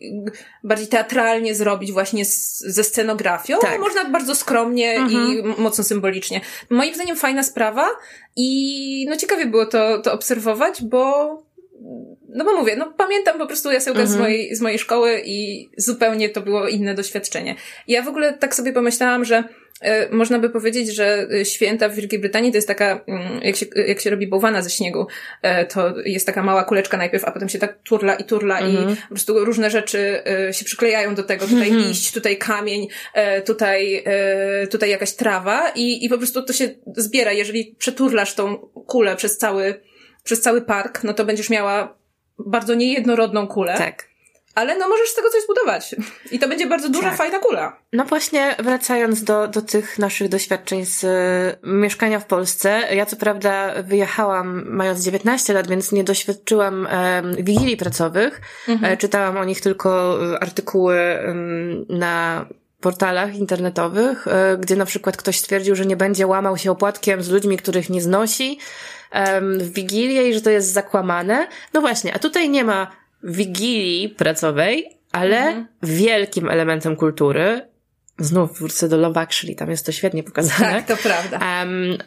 bardziej teatralnie zrobić właśnie z, ze scenografią. Tak. Można bardzo skromnie i m- mocno symbolicznie. Moim zdaniem fajna sprawa i no ciekawie było to, to obserwować, bo no bo mówię, no pamiętam po prostu jasełka z, mojej, z mojej szkoły i zupełnie to było inne doświadczenie. Ja w ogóle tak sobie pomyślałam, że można by powiedzieć, że e, święta w Wielkiej Brytanii to jest taka, mm, jak się, jak się robi bałwana ze śniegu, e, to jest taka mała kuleczka najpierw, a potem się tak turla i turla i po prostu różne rzeczy e, się przyklejają do tego. Tutaj liść, tutaj kamień, e, tutaj, e, tutaj jakaś trawa i, i po prostu to się zbiera. Jeżeli przeturlasz tą kulę przez cały, przez cały park, no to będziesz miała bardzo niejednorodną kulę. Tak. Ale no możesz z tego coś zbudować. I to będzie bardzo duża, Tak. fajna kula. No właśnie, wracając do, do tych naszych doświadczeń z e, mieszkania w Polsce. Ja co prawda wyjechałam mając 19 lat, więc nie doświadczyłam e, wigilii pracowych. E, czytałam o nich tylko e, artykuły na portalach internetowych, e, gdzie na przykład ktoś stwierdził, że nie będzie łamał się opłatkiem z ludźmi, których nie znosi w Wigilię i że to jest zakłamane. No właśnie, a tutaj nie ma Wigilii pracowej, ale wielkim elementem kultury, znów wrócę do Love Actually, tam jest to świetnie pokazane, Tak, to prawda. um,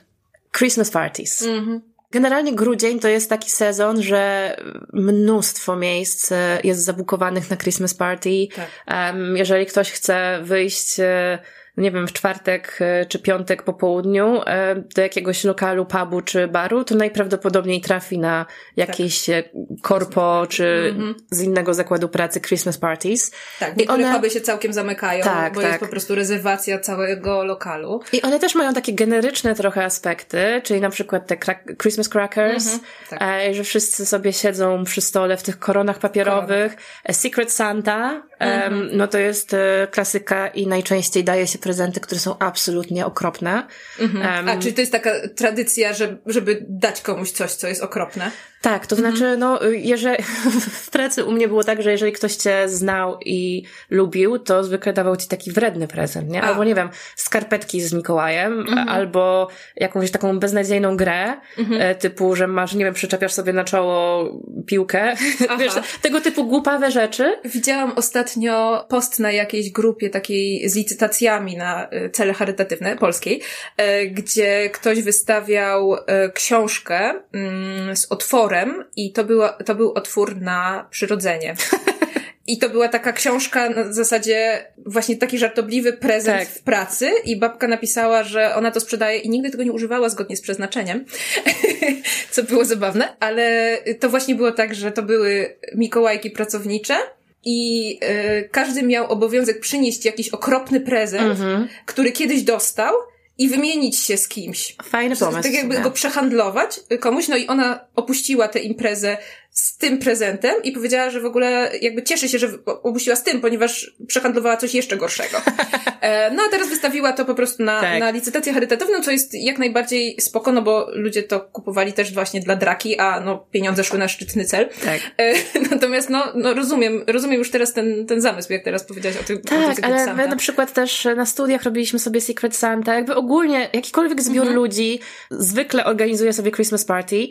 Christmas parties. Mhm. Generalnie grudzień to jest taki sezon, że mnóstwo miejsc e, jest zabukowanych na Christmas party. Tak. Em, jeżeli ktoś chce wyjść, e, nie wiem, w czwartek e, czy piątek po południu e, do jakiegoś lokalu, pubu czy baru, to najprawdopodobniej trafi na jakieś e, korpo czy z innego zakładu pracy Christmas parties. Tak, I niektóre one- puby się całkiem zamykają, Tak, bo tak. jest po prostu rezerwacja całego lokalu. I one też mają takie generyczne trochę aspekty, czyli na przykład te crack- Christmas crackers, tak. e, że wszyscy sobie siedzą przy stole w tych koronach papierowych. Secret Santa, em, no to jest klasyka i najczęściej daje się prezenty, które są absolutnie okropne. Mhm. A, czyli to jest taka tradycja, że, żeby dać komuś coś, co jest okropne? Tak, to znaczy, mhm. no, jeżeli, w pracy u mnie było tak, że jeżeli ktoś cię znał i lubił, to zwykle dawał ci taki wredny prezent, nie? Albo, nie wiem, skarpetki z Mikołajem, mhm. albo jakąś taką beznadziejną grę, mhm. E, typu, że masz, nie wiem, przyczepiasz sobie na czoło piłkę. Wiesz, tego typu głupawe rzeczy. Widziałam ostatnio post na jakiejś grupie takiej z licytacjami na e, cele charytatywne polskiej, e, gdzie ktoś wystawiał książkę mm, z otworem i to, była, to był otwór na przyrodzenie. I to była taka książka na zasadzie właśnie taki żartobliwy prezent tak. w pracy i babka napisała, że ona to sprzedaje i nigdy tego nie używała zgodnie z przeznaczeniem, co było zabawne, ale to właśnie było tak, że to były Mikołajki pracownicze i y, każdy miał obowiązek przynieść jakiś okropny prezent, mhm. który kiedyś dostał i wymienić się z kimś. Fajny pomysł. Tak jakby go przehandlować komuś, no i ona opuściła tę imprezę z tym prezentem i powiedziała, że w ogóle jakby cieszy się, że opuściła z tym, ponieważ przehandlowała coś jeszcze gorszego. E, no a teraz wystawiła to po prostu na, tak. na licytację charytatywną, co jest jak najbardziej spoko, no bo ludzie to kupowali też właśnie dla draki, a no pieniądze szły na szczytny cel. Tak. E, natomiast no, no rozumiem, rozumiem już teraz ten, ten zamysł, jak teraz powiedziałaś o tym. Tak, o ale my na przykład też na studiach robiliśmy sobie Secret Santa, jakby ogólnie jakikolwiek zbiór mhm. ludzi zwykle organizuje sobie Christmas party,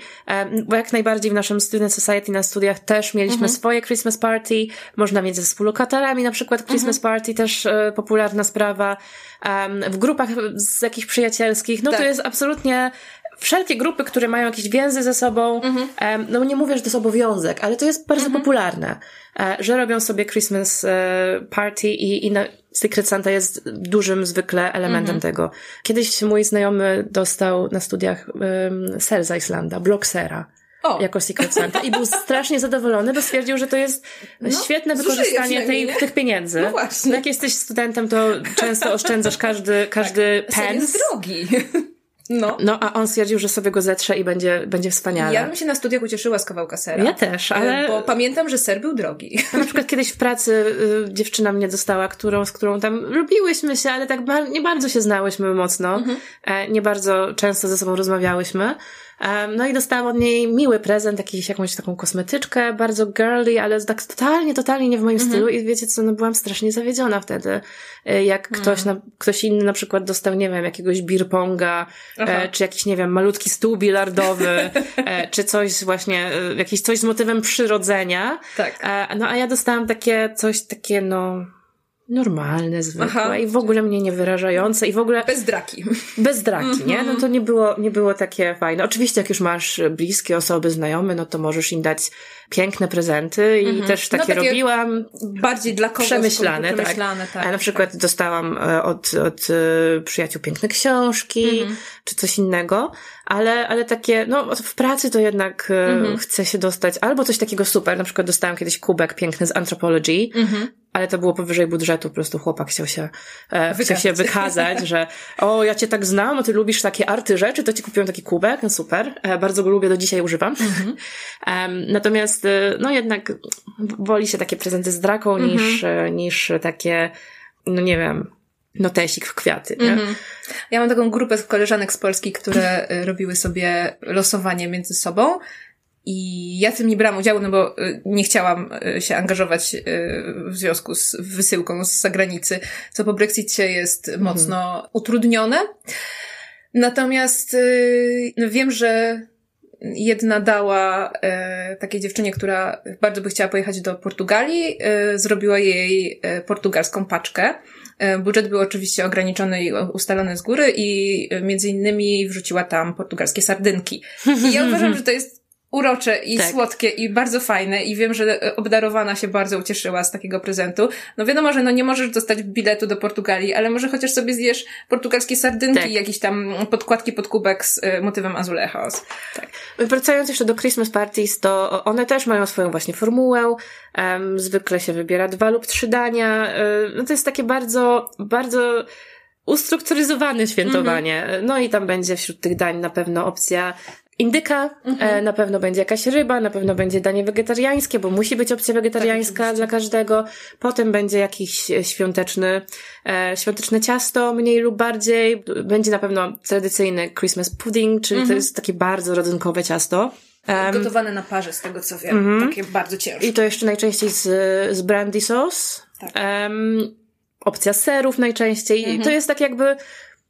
bo jak najbardziej w naszym Student Society Society na studiach też mieliśmy mhm. swoje Christmas Party. Można mieć ze współlokatorami na przykład Christmas mhm. Party, też e, popularna sprawa. Um, w grupach z jakichś przyjacielskich. No tak. to jest absolutnie wszelkie grupy, które mają jakieś więzy ze sobą, mhm. um, no nie mówię, że to jest obowiązek, ale to jest bardzo mhm. popularne, e, że robią sobie Christmas e, party i, i na, Secret Santa jest dużym zwykle elementem mhm. tego. Kiedyś mój znajomy dostał na studiach um, ser z Islanda, blok sera o. jako Secret Santa i był strasznie zadowolony, bo stwierdził, że to jest no, świetne wykorzystanie tej, tych pieniędzy. No właśnie. No jak jesteś studentem, to często oszczędzasz każdy, każdy tak. pens. jest drogi. No. no, a on stwierdził, że sobie go zetrze i będzie, będzie wspaniale. Ja bym się na studiach ucieszyła z kawałka sera. Ja też, e, ale... Bo pamiętam, że ser był drogi. Na przykład kiedyś w pracy y, dziewczyna mnie dostała, którą, z którą tam lubiłyśmy się, ale tak ba nie bardzo się znałyśmy mocno. Mhm. E, nie bardzo często ze sobą rozmawiałyśmy. No i dostałam od niej miły prezent, jakiś, jakąś taką kosmetyczkę, bardzo girly, ale tak totalnie, totalnie nie w moim mhm. stylu i wiecie co, no byłam strasznie zawiedziona wtedy. E, jak mhm. ktoś, na, ktoś inny na przykład dostał, nie wiem, jakiegoś birponga, e, czy jakiś, nie wiem, malutki stół bilardowy, e, czy coś właśnie, e, jakiś coś z motywem przyrodzenia. Tak. E, no a ja dostałam takie, coś takie, no, normalne, zwykłe Aha. i w ogóle mnie nie wyrażające i w ogóle... Bez draki. Bez draki, mm -hmm. nie? No to nie było, nie było takie fajne. Oczywiście jak już masz bliskie osoby, znajome, no to możesz im dać piękne prezenty i mm -hmm. też takie, no, takie, robiłam. Bardziej dla kogoś. Przemyślane, przemyślane tak. tak. A na przykład tak. dostałam e, od, od e, przyjaciół piękne książki, mm -hmm. czy coś innego, ale, ale takie, no w pracy to jednak mm -hmm. chce się dostać albo coś takiego super, na przykład dostałam kiedyś kubek piękny z Anthropology, mhm ale to było powyżej budżetu, po prostu chłopak chciał się, e, chciał się wykazać, że o, ja cię tak znam, a ty lubisz takie arty rzeczy, to ci kupiłem taki kubek, no super, e, bardzo go lubię, do dzisiaj używam. Mhm. Um, natomiast, e, no jednak woli się takie prezenty z draką mhm. niż, e, niż takie, no nie wiem, notesik w kwiaty. Nie? Mhm. Ja mam taką grupę koleżanek z Polski, które e, robiły sobie losowanie między sobą i ja w tym nie brałam udziału, no bo y, nie chciałam y, się angażować y, w związku z wysyłką z zagranicy, co po Brexicie jest mhm. mocno utrudnione. Natomiast no wiem, że jedna dała e, takiej dziewczynie, która bardzo by chciała pojechać do Portugalii, e, zrobiła jej e, portugalską paczkę. E, budżet był oczywiście ograniczony i ustalony z góry i między innymi wrzuciła tam portugalskie sardynki. I ja uważam, że to jest urocze i tak. słodkie i bardzo fajne i wiem, że obdarowana się bardzo ucieszyła z takiego prezentu. No wiadomo, że no nie możesz dostać biletu do Portugalii, ale może chociaż sobie zjesz portugalskie sardynki tak. i jakieś tam podkładki pod kubek z y, motywem azulejos. Tak. Wracając jeszcze do Christmas Parties, to one też mają swoją właśnie formułę. Um, zwykle się wybiera dwa lub trzy dania. Um, no to jest takie bardzo, bardzo ustrukturyzowane świętowanie. Mm -hmm. No i tam będzie wśród tych dań na pewno opcja indyka, mhm. e, na pewno będzie jakaś ryba, na pewno będzie danie wegetariańskie, bo musi być opcja wegetariańska tak, dla każdego. Potem będzie jakiś świąteczny, e, świąteczne ciasto, mniej lub bardziej. Będzie na pewno tradycyjny Christmas pudding, czyli mhm. to jest takie bardzo rodzynkowe ciasto. Gotowane na parze, z tego co wiem. Mm, takie bardzo ciężkie. I to jeszcze najczęściej z, z brandy sauce. Tak. Um, opcja serów najczęściej. To jest tak jakby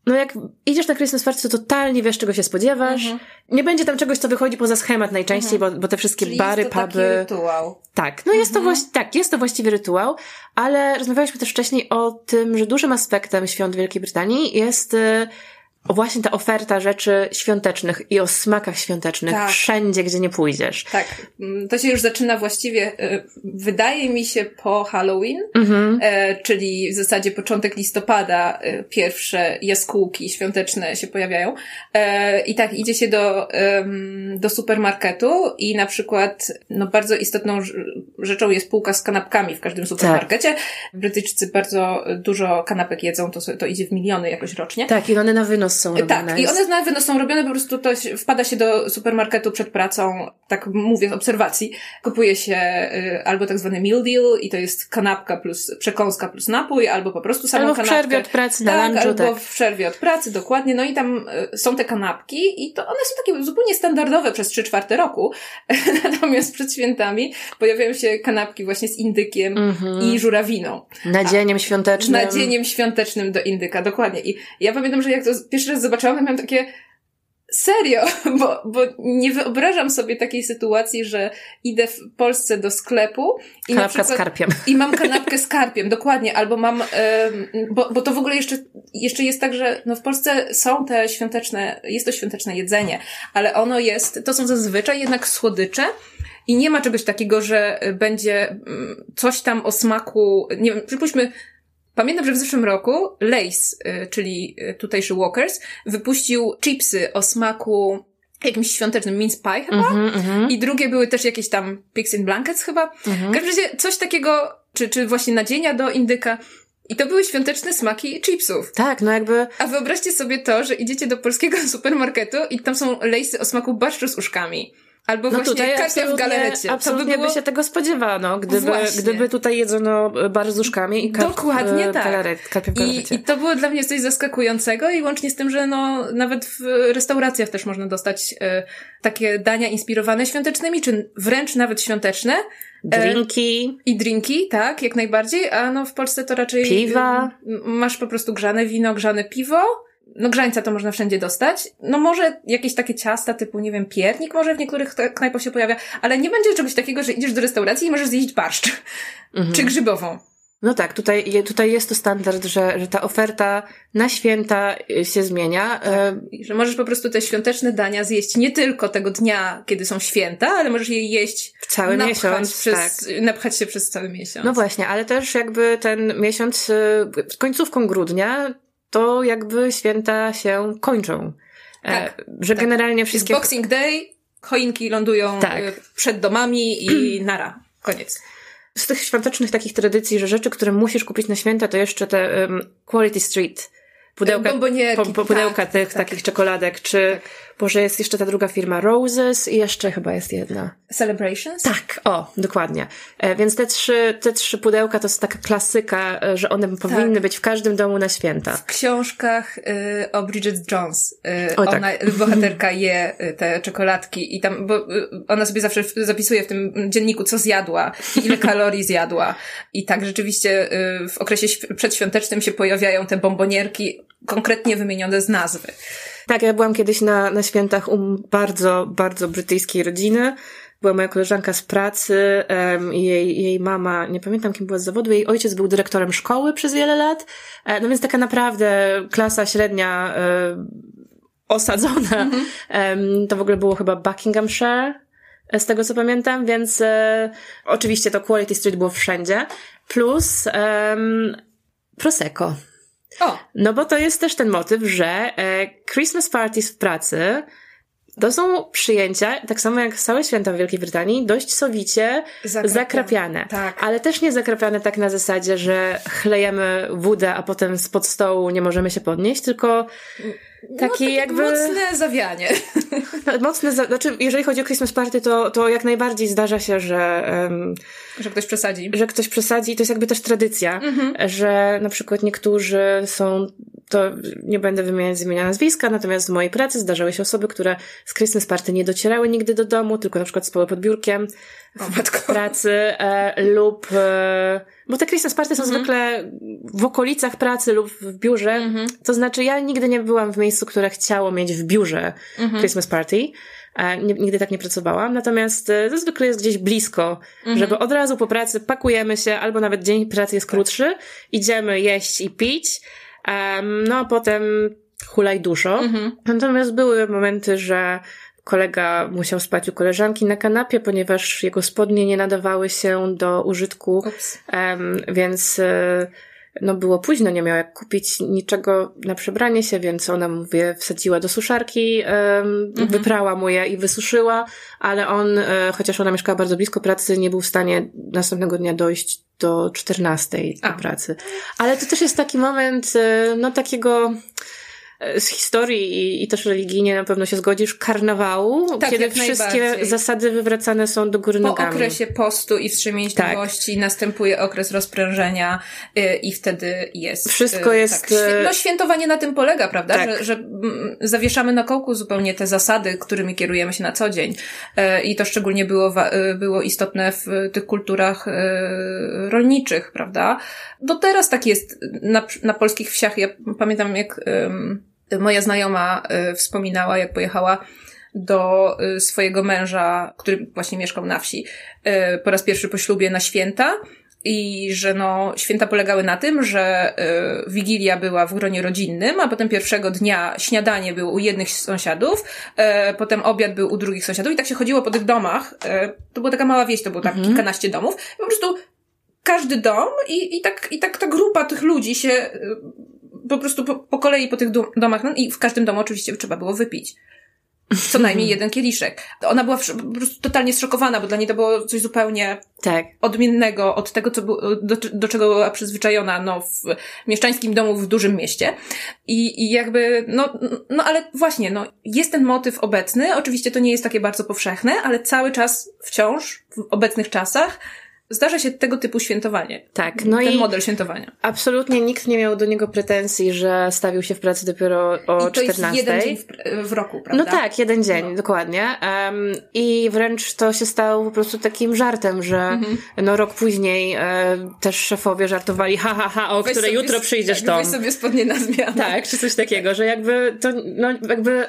no jak idziesz na Christmas party, to totalnie wiesz, czego się spodziewasz. Mhm. Nie będzie tam czegoś, co wychodzi poza schemat najczęściej, mhm. bo, bo te wszystkie Czyli bary, jest to puby. Taki rytuał. Tak, no jest to mhm. właśnie, tak, jest to właściwie rytuał, ale rozmawialiśmy też wcześniej o tym, że dużym aspektem świąt Wielkiej Brytanii jest y, właśnie ta oferta rzeczy świątecznych i o smakach świątecznych tak. wszędzie, gdzie nie pójdziesz. Tak. To się już zaczyna właściwie, e, wydaje mi się, po Halloween, mhm. E, czyli w zasadzie początek listopada e, pierwsze jaskółki świąteczne się pojawiają. I tak, idzie się do, do supermarketu i na przykład, no bardzo istotną rzeczą jest półka z kanapkami w każdym supermarkecie. Tak. Brytyjczycy bardzo dużo kanapek jedzą, to, to idzie w miliony jakoś rocznie. Tak, i one na wynos są robione. Tak, i one na wynos są robione, po prostu to wpada się do supermarketu przed pracą, tak mówię z obserwacji, kupuje się y, albo tak zwany meal deal i to jest kanapka plus przekąska plus napój, albo po prostu samą albo kanapkę. Albo w przerwie od pracy na tak, lunchu, albo tak. w przerwie od pracy, dokładnie. No i tam y, są te kanapki i to one są takie zupełnie standardowe przez trzy czwarte roku. Natomiast przed świętami pojawiają się kanapki właśnie z indykiem mm -hmm. i żurawiną. Nadzieniem świątecznym. Nadzieniem świątecznym do indyka, dokładnie. I ja pamiętam, że jak to pierwszy raz zobaczyłam, to miałam takie serio, bo, bo nie wyobrażam sobie takiej sytuacji, że idę w Polsce do sklepu i Kanapka przykład, z karpiem. I mam kanapkę z karpiem, dokładnie, albo mam, bo, bo to w ogóle jeszcze, jeszcze jest tak, że no w Polsce są te świąteczne, jest to świąteczne jedzenie, ale ono jest, to są zazwyczaj jednak słodycze, i nie ma czegoś takiego, że będzie mm, coś tam o smaku, nie wiem, przypuśćmy, Pamiętam, że w zeszłym roku Lace, y, czyli y, tutejszy Walkers, wypuścił chipsy o smaku jakimś świątecznym mince pie chyba. Mm -hmm, I drugie były też jakieś tam pigs in blankets chyba. Mm -hmm. W każdym razie coś takiego, czy, czy właśnie nadzienia do indyka. I to były świąteczne smaki chipsów. Tak, no jakby... A wyobraźcie sobie to, że idziecie do polskiego supermarketu i tam są lejsy o smaku barszczu z uszkami. Albo no właśnie karpia w galerecie. Absolutnie by, było... by się tego spodziewano, gdyby, gdyby tutaj jedzono barzuszkami i karp, Dokładnie tak. Galaret, w I, I to było dla mnie coś zaskakującego i łącznie z tym, że no, nawet w restauracjach też można dostać e, takie dania inspirowane świątecznymi, czy wręcz nawet świąteczne. E, drinki. I drinki, tak, jak najbardziej, a no w Polsce to raczej... Piwa. Masz po prostu grzane wino, grzane piwo no grzańca to można wszędzie dostać. No może jakieś takie ciasta typu, nie wiem, piernik może w niektórych knajpach się pojawia, ale nie będzie czegoś takiego, że idziesz do restauracji i możesz zjeść barszcz. Mhm. Czy grzybową. No tak, tutaj, tutaj jest to standard, że, że ta oferta na święta y, się zmienia. Tak, że możesz po prostu te świąteczne dania zjeść nie tylko tego dnia, kiedy są święta, ale możesz je jeść w cały miesiąc. Przez, tak. Napchać się przez cały miesiąc. No właśnie, ale też jakby ten miesiąc, y, końcówką grudnia, to jakby święta się kończą. E, tak, że tak. generalnie wszystkie... Jest Boxing Day, choinki lądują tak. E, przed domami i nara. Koniec. Z tych świątecznych takich tradycji, że rzeczy, które musisz kupić na święta, to jeszcze te um, Quality Street. Pudełka, po, po, pudełka tak, tych tak. takich czekoladek, czy tak. Boże, jest jeszcze ta druga firma Roses i jeszcze chyba jest jedna. Celebrations? Tak, o, dokładnie. E, więc te trzy, te trzy pudełka to jest taka klasyka, e, że one powinny tak. być w każdym domu na święta. W książkach y, o Bridget Jones y, o, tak. ona, bohaterka je y, te czekoladki i tam, bo y, ona sobie zawsze zapisuje w tym dzienniku, co zjadła i ile kalorii zjadła. I tak rzeczywiście y, w okresie przedświątecznym się pojawiają te bombonierki konkretnie wymienione z nazwy. Tak, ja byłam kiedyś na, na świętach u bardzo, bardzo brytyjskiej rodziny. Była moja koleżanka z pracy um, jej, jej mama, nie pamiętam kim była z zawodu, jej ojciec był dyrektorem szkoły przez wiele lat. E, no więc taka naprawdę klasa średnia e, osadzona. Mm -hmm. to w ogóle było chyba Buckinghamshire, e, z tego co pamiętam, więc e, oczywiście to Quality Street było wszędzie. Plus Prosecco. O. No bo to jest też ten motyw, że e, Christmas parties w pracy to są przyjęcia, tak samo jak całe święta w Wielkiej Brytanii, dość sowicie zakrapiane. zakrapiane. Tak. Ale też nie zakrapiane tak na zasadzie, że chlejemy wódę, a potem spod stołu nie możemy się podnieść, tylko takie, takie jakby... mocne zawianie. No, mocne, za... znaczy, jeżeli chodzi o Christmas Party, to, to jak najbardziej zdarza się, że... Um, że ktoś przesadzi. Że ktoś przesadzi. To jest jakby też tradycja, mhm. że na przykład niektórzy są, to nie będę wymieniać z imienia nazwiska, natomiast w mojej pracy zdarzały się osoby, które z Christmas Party nie docierały nigdy do domu, tylko na przykład spały pod biurkiem w pracy e, lub... E, bo te Christmas party są mhm. zwykle w okolicach pracy lub w biurze. Mhm. To znaczy, ja nigdy nie byłam w miejscu, które chciało mieć w biurze mhm. Christmas party. E, nigdy tak nie pracowałam. Natomiast e, to zwykle jest gdzieś blisko, mhm. żeby od razu po pracy pakujemy się, albo nawet dzień pracy jest tak. krótszy, idziemy jeść i pić, no a potem hulaj duszo. Mhm. Natomiast były momenty, że kolega musiał spać u koleżanki na kanapie, ponieważ jego spodnie nie nadawały się do użytku, um, więc e, no było późno, nie miał jak kupić niczego na przebranie się, więc ona mówię, wsadziła do suszarki, mhm. wyprała mu je i wysuszyła, ale on, e, chociaż ona mieszkała bardzo blisko pracy, nie był w stanie następnego dnia dojść do 14 do pracy. Ale to też jest taki moment, e, no takiego, z historii i, i też religijnie na pewno się zgodzisz, karnawału, tak, kiedy wszystkie zasady wywracane są do góry po nogami. Po okresie postu i wstrzemięźliwości tak. następuje okres rozprężenia y, i wtedy jest... Wszystko y, jest... Tak, no świętowanie na tym polega, prawda? Tak. Że, że m, zawieszamy na kołku zupełnie te zasady, którymi kierujemy się na co dzień. Y, I to szczególnie było, y, było istotne w tych kulturach y, rolniczych, prawda? Do teraz tak jest na, na polskich wsiach. Ja pamiętam, jak moja znajoma y, wspominała, jak pojechała do y, swojego męża, który właśnie mieszkał na wsi, y, po raz pierwszy po ślubie na święta. I że no, święta polegały na tym, że y, Wigilia była w gronie rodzinnym, a potem pierwszego dnia śniadanie było u jednych sąsiadów, y, potem obiad był u drugich sąsiadów i tak się chodziło po tych domach. Y, to była taka mała wieś, to było tak mhm. kilkanaście domów. I po prostu każdy dom i, i, tak, i tak ta grupa tych ludzi się po prostu po, po kolei po tych domach, no i w każdym domu oczywiście trzeba było wypić. Co najmniej jeden kieliszek. Ona była po prostu totalnie zszokowana, bo dla niej to było coś zupełnie tak. odmiennego od tego, co było, do, do czego była przyzwyczajona no, w mieszczańskim domu w dużym mieście. I, I jakby, no, no ale właśnie, no, jest ten motyw obecny. Oczywiście to nie jest takie bardzo powszechne, ale cały czas wciąż w obecnych czasach zdarza się tego typu świętowanie. Tak, no ten i model świętowania. Absolutnie nikt nie miał do niego pretensji, że stawił się w pracy dopiero o I to 14. Jest jeden dzień w, w roku, prawda? No tak, jeden dzień, no. dokładnie. Um, I wręcz to się stało po prostu takim żartem, że mhm. no rok później e, też szefowie żartowali, ha, ha, ha, o które jutro przyjdziesz tak, to. Weź sobie spodnie na zmianę. Tak, czy coś takiego, że jakby to, no jakby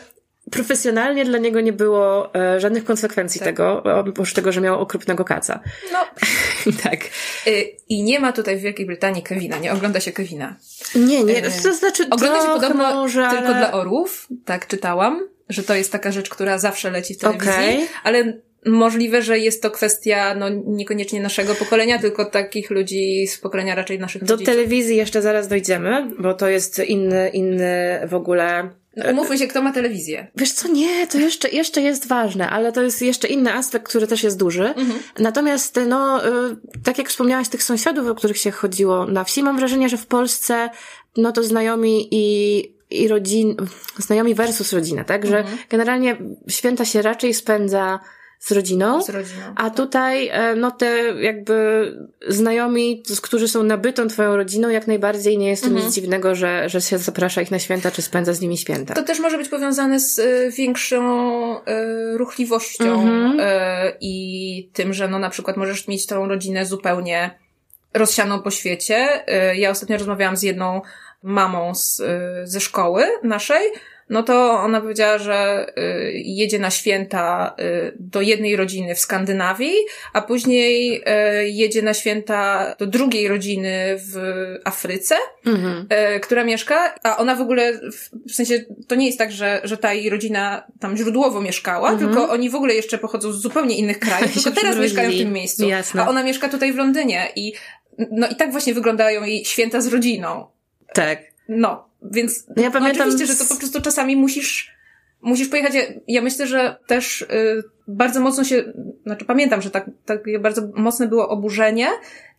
profesjonalnie dla niego nie było e, żadnych konsekwencji tak. tego, oprócz tego, że miał okropnego kaca. No. tak. Y, I nie ma tutaj w Wielkiej Brytanii Kevina, nie ogląda się Kevina. Nie, nie, y, to znaczy Ogląda się podobno może, tylko ale... dla orłów, tak czytałam, że to jest taka rzecz, która zawsze leci w telewizji, okay. ale Możliwe, że jest to kwestia no, niekoniecznie naszego pokolenia, tylko takich ludzi z pokolenia raczej naszych Do telewizji jeszcze zaraz dojdziemy, bo to jest inny, inny w ogóle umówmy się, kto ma telewizję. Wiesz co, nie, to jeszcze, jeszcze jest ważne, ale to jest jeszcze inny aspekt, który też jest duży. Mhm. Natomiast, no, y, tak jak wspomniałaś, tych sąsiadów, o których się chodziło na wsi, mam wrażenie, że w Polsce, no to znajomi i i rodzin, znajomi versus rodzina, tak? Że mhm. generalnie święta się raczej spędza z rodziną. Z rodziną. A tak. tutaj, e, no te jakby znajomi, którzy są nabytą twoją rodziną, jak najbardziej nie jest to mhm. nic dziwnego, że, że się zaprasza ich na święta, czy spędza z nimi święta. To też może być powiązane z y, większą y, ruchliwością mhm. i tym, że no na przykład możesz mieć tą rodzinę zupełnie rozsianą po świecie. Ja ostatnio rozmawiałam z jedną mamą z, ze szkoły naszej, no to ona powiedziała, że y, jedzie na święta y, do jednej rodziny w Skandynawii, a później y, jedzie na święta do drugiej rodziny w Afryce, mhm. która mieszka, a ona w ogóle, w sensie, to nie jest tak, że, że ta jej rodzina tam źródłowo mieszkała, mhm. tylko oni w ogóle jeszcze pochodzą z zupełnie innych krajów, tylko teraz mieszkają w tym miejscu. Jasne. A ona mieszka tutaj w Londynie i no i tak właśnie wyglądają jej święta z rodziną. Tak. No, więc no ja pamiętam... oczywiście, że to po prostu czasami musisz musisz pojechać. Ja, ja myślę, że też y, bardzo mocno się, znaczy pamiętam, że tak, tak bardzo mocne było oburzenie,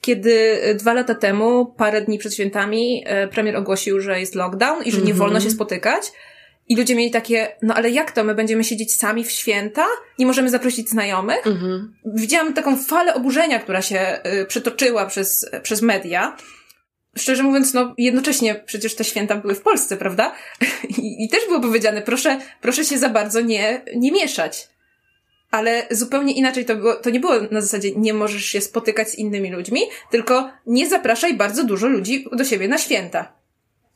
kiedy dwa lata temu, parę dni przed świętami, y, premier ogłosił, że jest lockdown i że nie mm -hmm. wolno się spotykać. I ludzie mieli takie, no ale jak to, my będziemy siedzieć sami w święta? Nie możemy zaprosić znajomych? Mhm. Widziałam taką falę oburzenia, która się y, przetoczyła przez, przez media. Szczerze mówiąc, no jednocześnie przecież te święta były w Polsce, prawda? I, i też było powiedziane, proszę, proszę się za bardzo nie, nie mieszać. Ale zupełnie inaczej to było, to nie było na zasadzie nie możesz się spotykać z innymi ludźmi, tylko nie zapraszaj bardzo dużo ludzi do siebie na święta.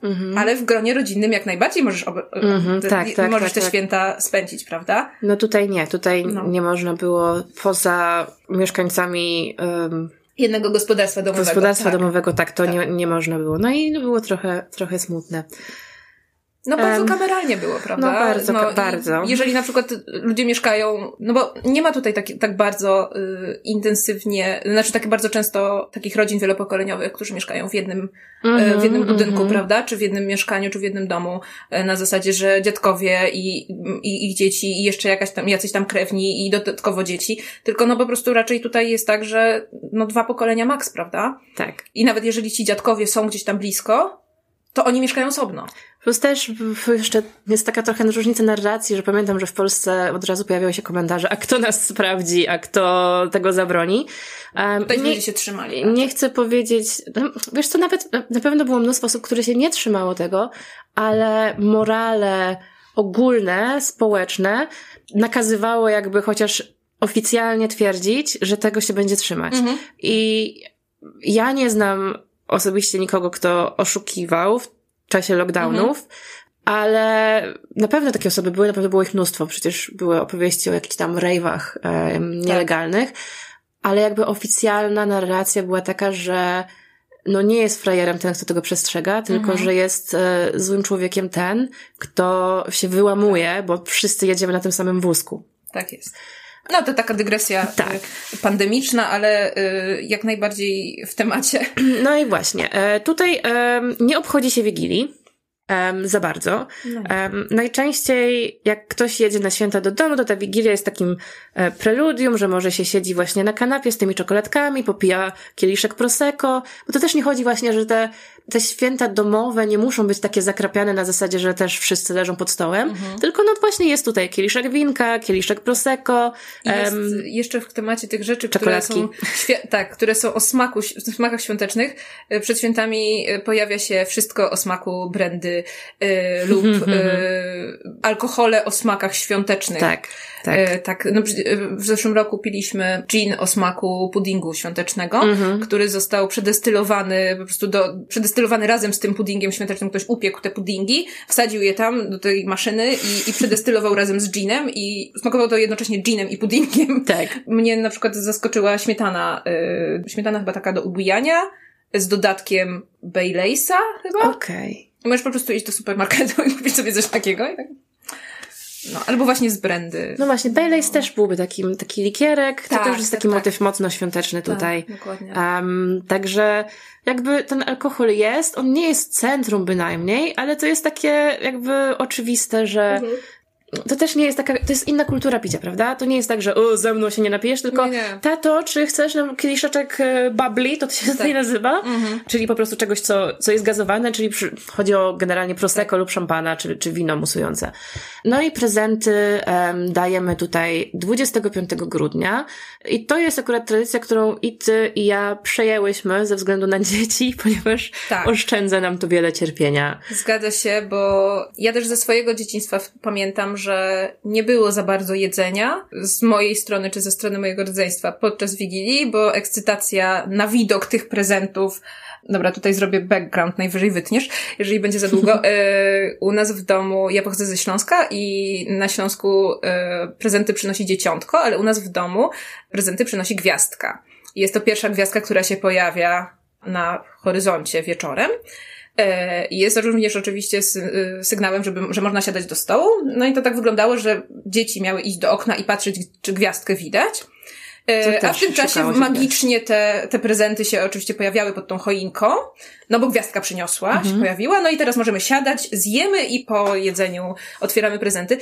Mhm. Ale w gronie rodzinnym jak najbardziej możesz, ob- mhm, tak, tak, możesz tak, te tak. święta spędzić, prawda? No tutaj nie, tutaj no. nie można było poza mieszkańcami um, jednego gospodarstwa domowego. Gospodarstwa tak. domowego, tak, to Nie, nie można było. No i było trochę, trochę smutne. No bardzo um, kameralnie było, prawda? No bardzo, no, bardzo. Jeżeli na przykład ludzie mieszkają, no bo nie ma tutaj tak, tak bardzo y, intensywnie, znaczy tak bardzo często takich rodzin wielopokoleniowych, którzy mieszkają w jednym, -hmm, w jednym budynku, mm -hmm. prawda? Czy w jednym mieszkaniu, czy w jednym domu, y, na zasadzie, że dziadkowie i, i ich dzieci i jeszcze jakaś tam, jacyś tam krewni i dodatkowo dzieci. Tylko no po prostu raczej tutaj jest tak, że no dwa pokolenia maks, prawda? Tak. I nawet jeżeli ci dziadkowie są gdzieś tam blisko, to oni mieszkają osobno. Plus też jeszcze jest taka trochę różnica narracji, że pamiętam, że w Polsce od razu pojawiały się komentarze, a kto nas sprawdzi, a kto tego zabroni. Um, nie, się trzymali. Nie chcę powiedzieć, no, wiesz co, nawet na pewno było mnóstwo osób, które się nie trzymało tego, ale morale ogólne, społeczne nakazywało jakby chociaż oficjalnie twierdzić, że tego się będzie trzymać. Mhm. I ja nie znam osobiście nikogo, kto oszukiwał w czasie lockdownów, mhm. ale na pewno takie osoby były, na pewno było ich mnóstwo. Przecież były opowieści o jakichś tam rave'ach e, nielegalnych, tak. ale jakby oficjalna narracja była taka, że no nie jest frajerem ten, kto tego przestrzega, tylko mhm. że jest e, złym człowiekiem ten, kto się wyłamuje, bo wszyscy jedziemy na tym samym wózku. Tak jest. No to taka dygresja tak. Y, pandemiczna, ale y, jak najbardziej w temacie. No i właśnie. E, tutaj nie obchodzi się Wigilii. Um, za bardzo. No. Um, najczęściej, jak ktoś jedzie na święta do domu, to ta wigilia jest takim e, preludium, że może się siedzi właśnie na kanapie z tymi czekoladkami, popija kieliszek prosecco, bo to też nie chodzi właśnie, że te te święta domowe nie muszą być takie zakrapiane na zasadzie, że też wszyscy leżą pod stołem, mhm. tylko no właśnie jest tutaj kieliszek winka, kieliszek prosecco. Jest jeszcze w temacie tych rzeczy, czekoladki. które są, tak, które są o smaku, smakach świątecznych. E, przed świętami e, pojawia się wszystko o smaku brandy y, lub y, alkohole o smakach świątecznych. Tak. Tak. E, tak no, w zeszłym roku piliśmy gin o smaku puddingu świątecznego, mhm. który został przedestylowany po prostu do, przedestylowany razem z tym puddingiem świątecznym. Ktoś upiekł te puddingi, wsadził je tam do tej maszyny i, i przedestylował razem z ginem i smakowało to jednocześnie ginem i puddingiem. Tak. Mnie na przykład zaskoczyła śmietana, y, śmietana chyba taka do ubijania, z dodatkiem Baileysa chyba. Okej. Okay. Możesz po prostu iść do supermarketu i kupić sobie coś takiego. I tak no, albo właśnie z brandy. No właśnie, Baileys też byłby takim, taki likierek, tak, to też jest taki tak, motyw tak. mocno świąteczny tak, tutaj. Tak, dokładnie. Um, także jakby ten alkohol jest, on nie jest centrum bynajmniej, ale to jest takie jakby oczywiste, że mhm to też nie jest taka, to jest inna kultura picia, prawda? To nie jest tak, że o, ze mną się nie napijesz, tylko nie, nie. tato, czy chcesz nam kieliszeczek e, bubbly, to to się tak. tutaj nazywa, mhm. czyli po prostu czegoś, co, co jest gazowane, czyli przy, chodzi o generalnie prosecco tak. lub szampana, czy, czy wino musujące. No i prezenty um, dajemy tutaj 25 grudnia i to jest akurat tradycja, którą i ty i ja przejęłyśmy ze względu na dzieci, ponieważ tak. oszczędza nam to wiele cierpienia. Zgadza się, bo ja też ze swojego dzieciństwa pamiętam, że nie było za bardzo jedzenia z mojej strony czy ze strony mojego rodzeństwa podczas Wigilii, bo ekscytacja na widok tych prezentów Dobra, tutaj zrobię background, najwyżej wytniesz, jeżeli będzie za długo. E, u nas w domu, ja pochodzę ze Śląska i na Śląsku e, prezenty przynosi dzieciątko, ale u nas w domu prezenty przynosi gwiazdka. Jest to pierwsza gwiazdka, która się pojawia na horyzoncie wieczorem. E, jest również oczywiście e, sygnałem, żeby, że można siadać do stołu. No i to tak wyglądało, że dzieci miały iść do okna i patrzeć, czy gwiazdkę widać. E, a w tym czasie magicznie te, te prezenty się oczywiście pojawiały pod tą choinką, no bo gwiazdka przyniosła, mhm. się pojawiła, no i teraz możemy siadać, zjemy i po jedzeniu otwieramy prezenty.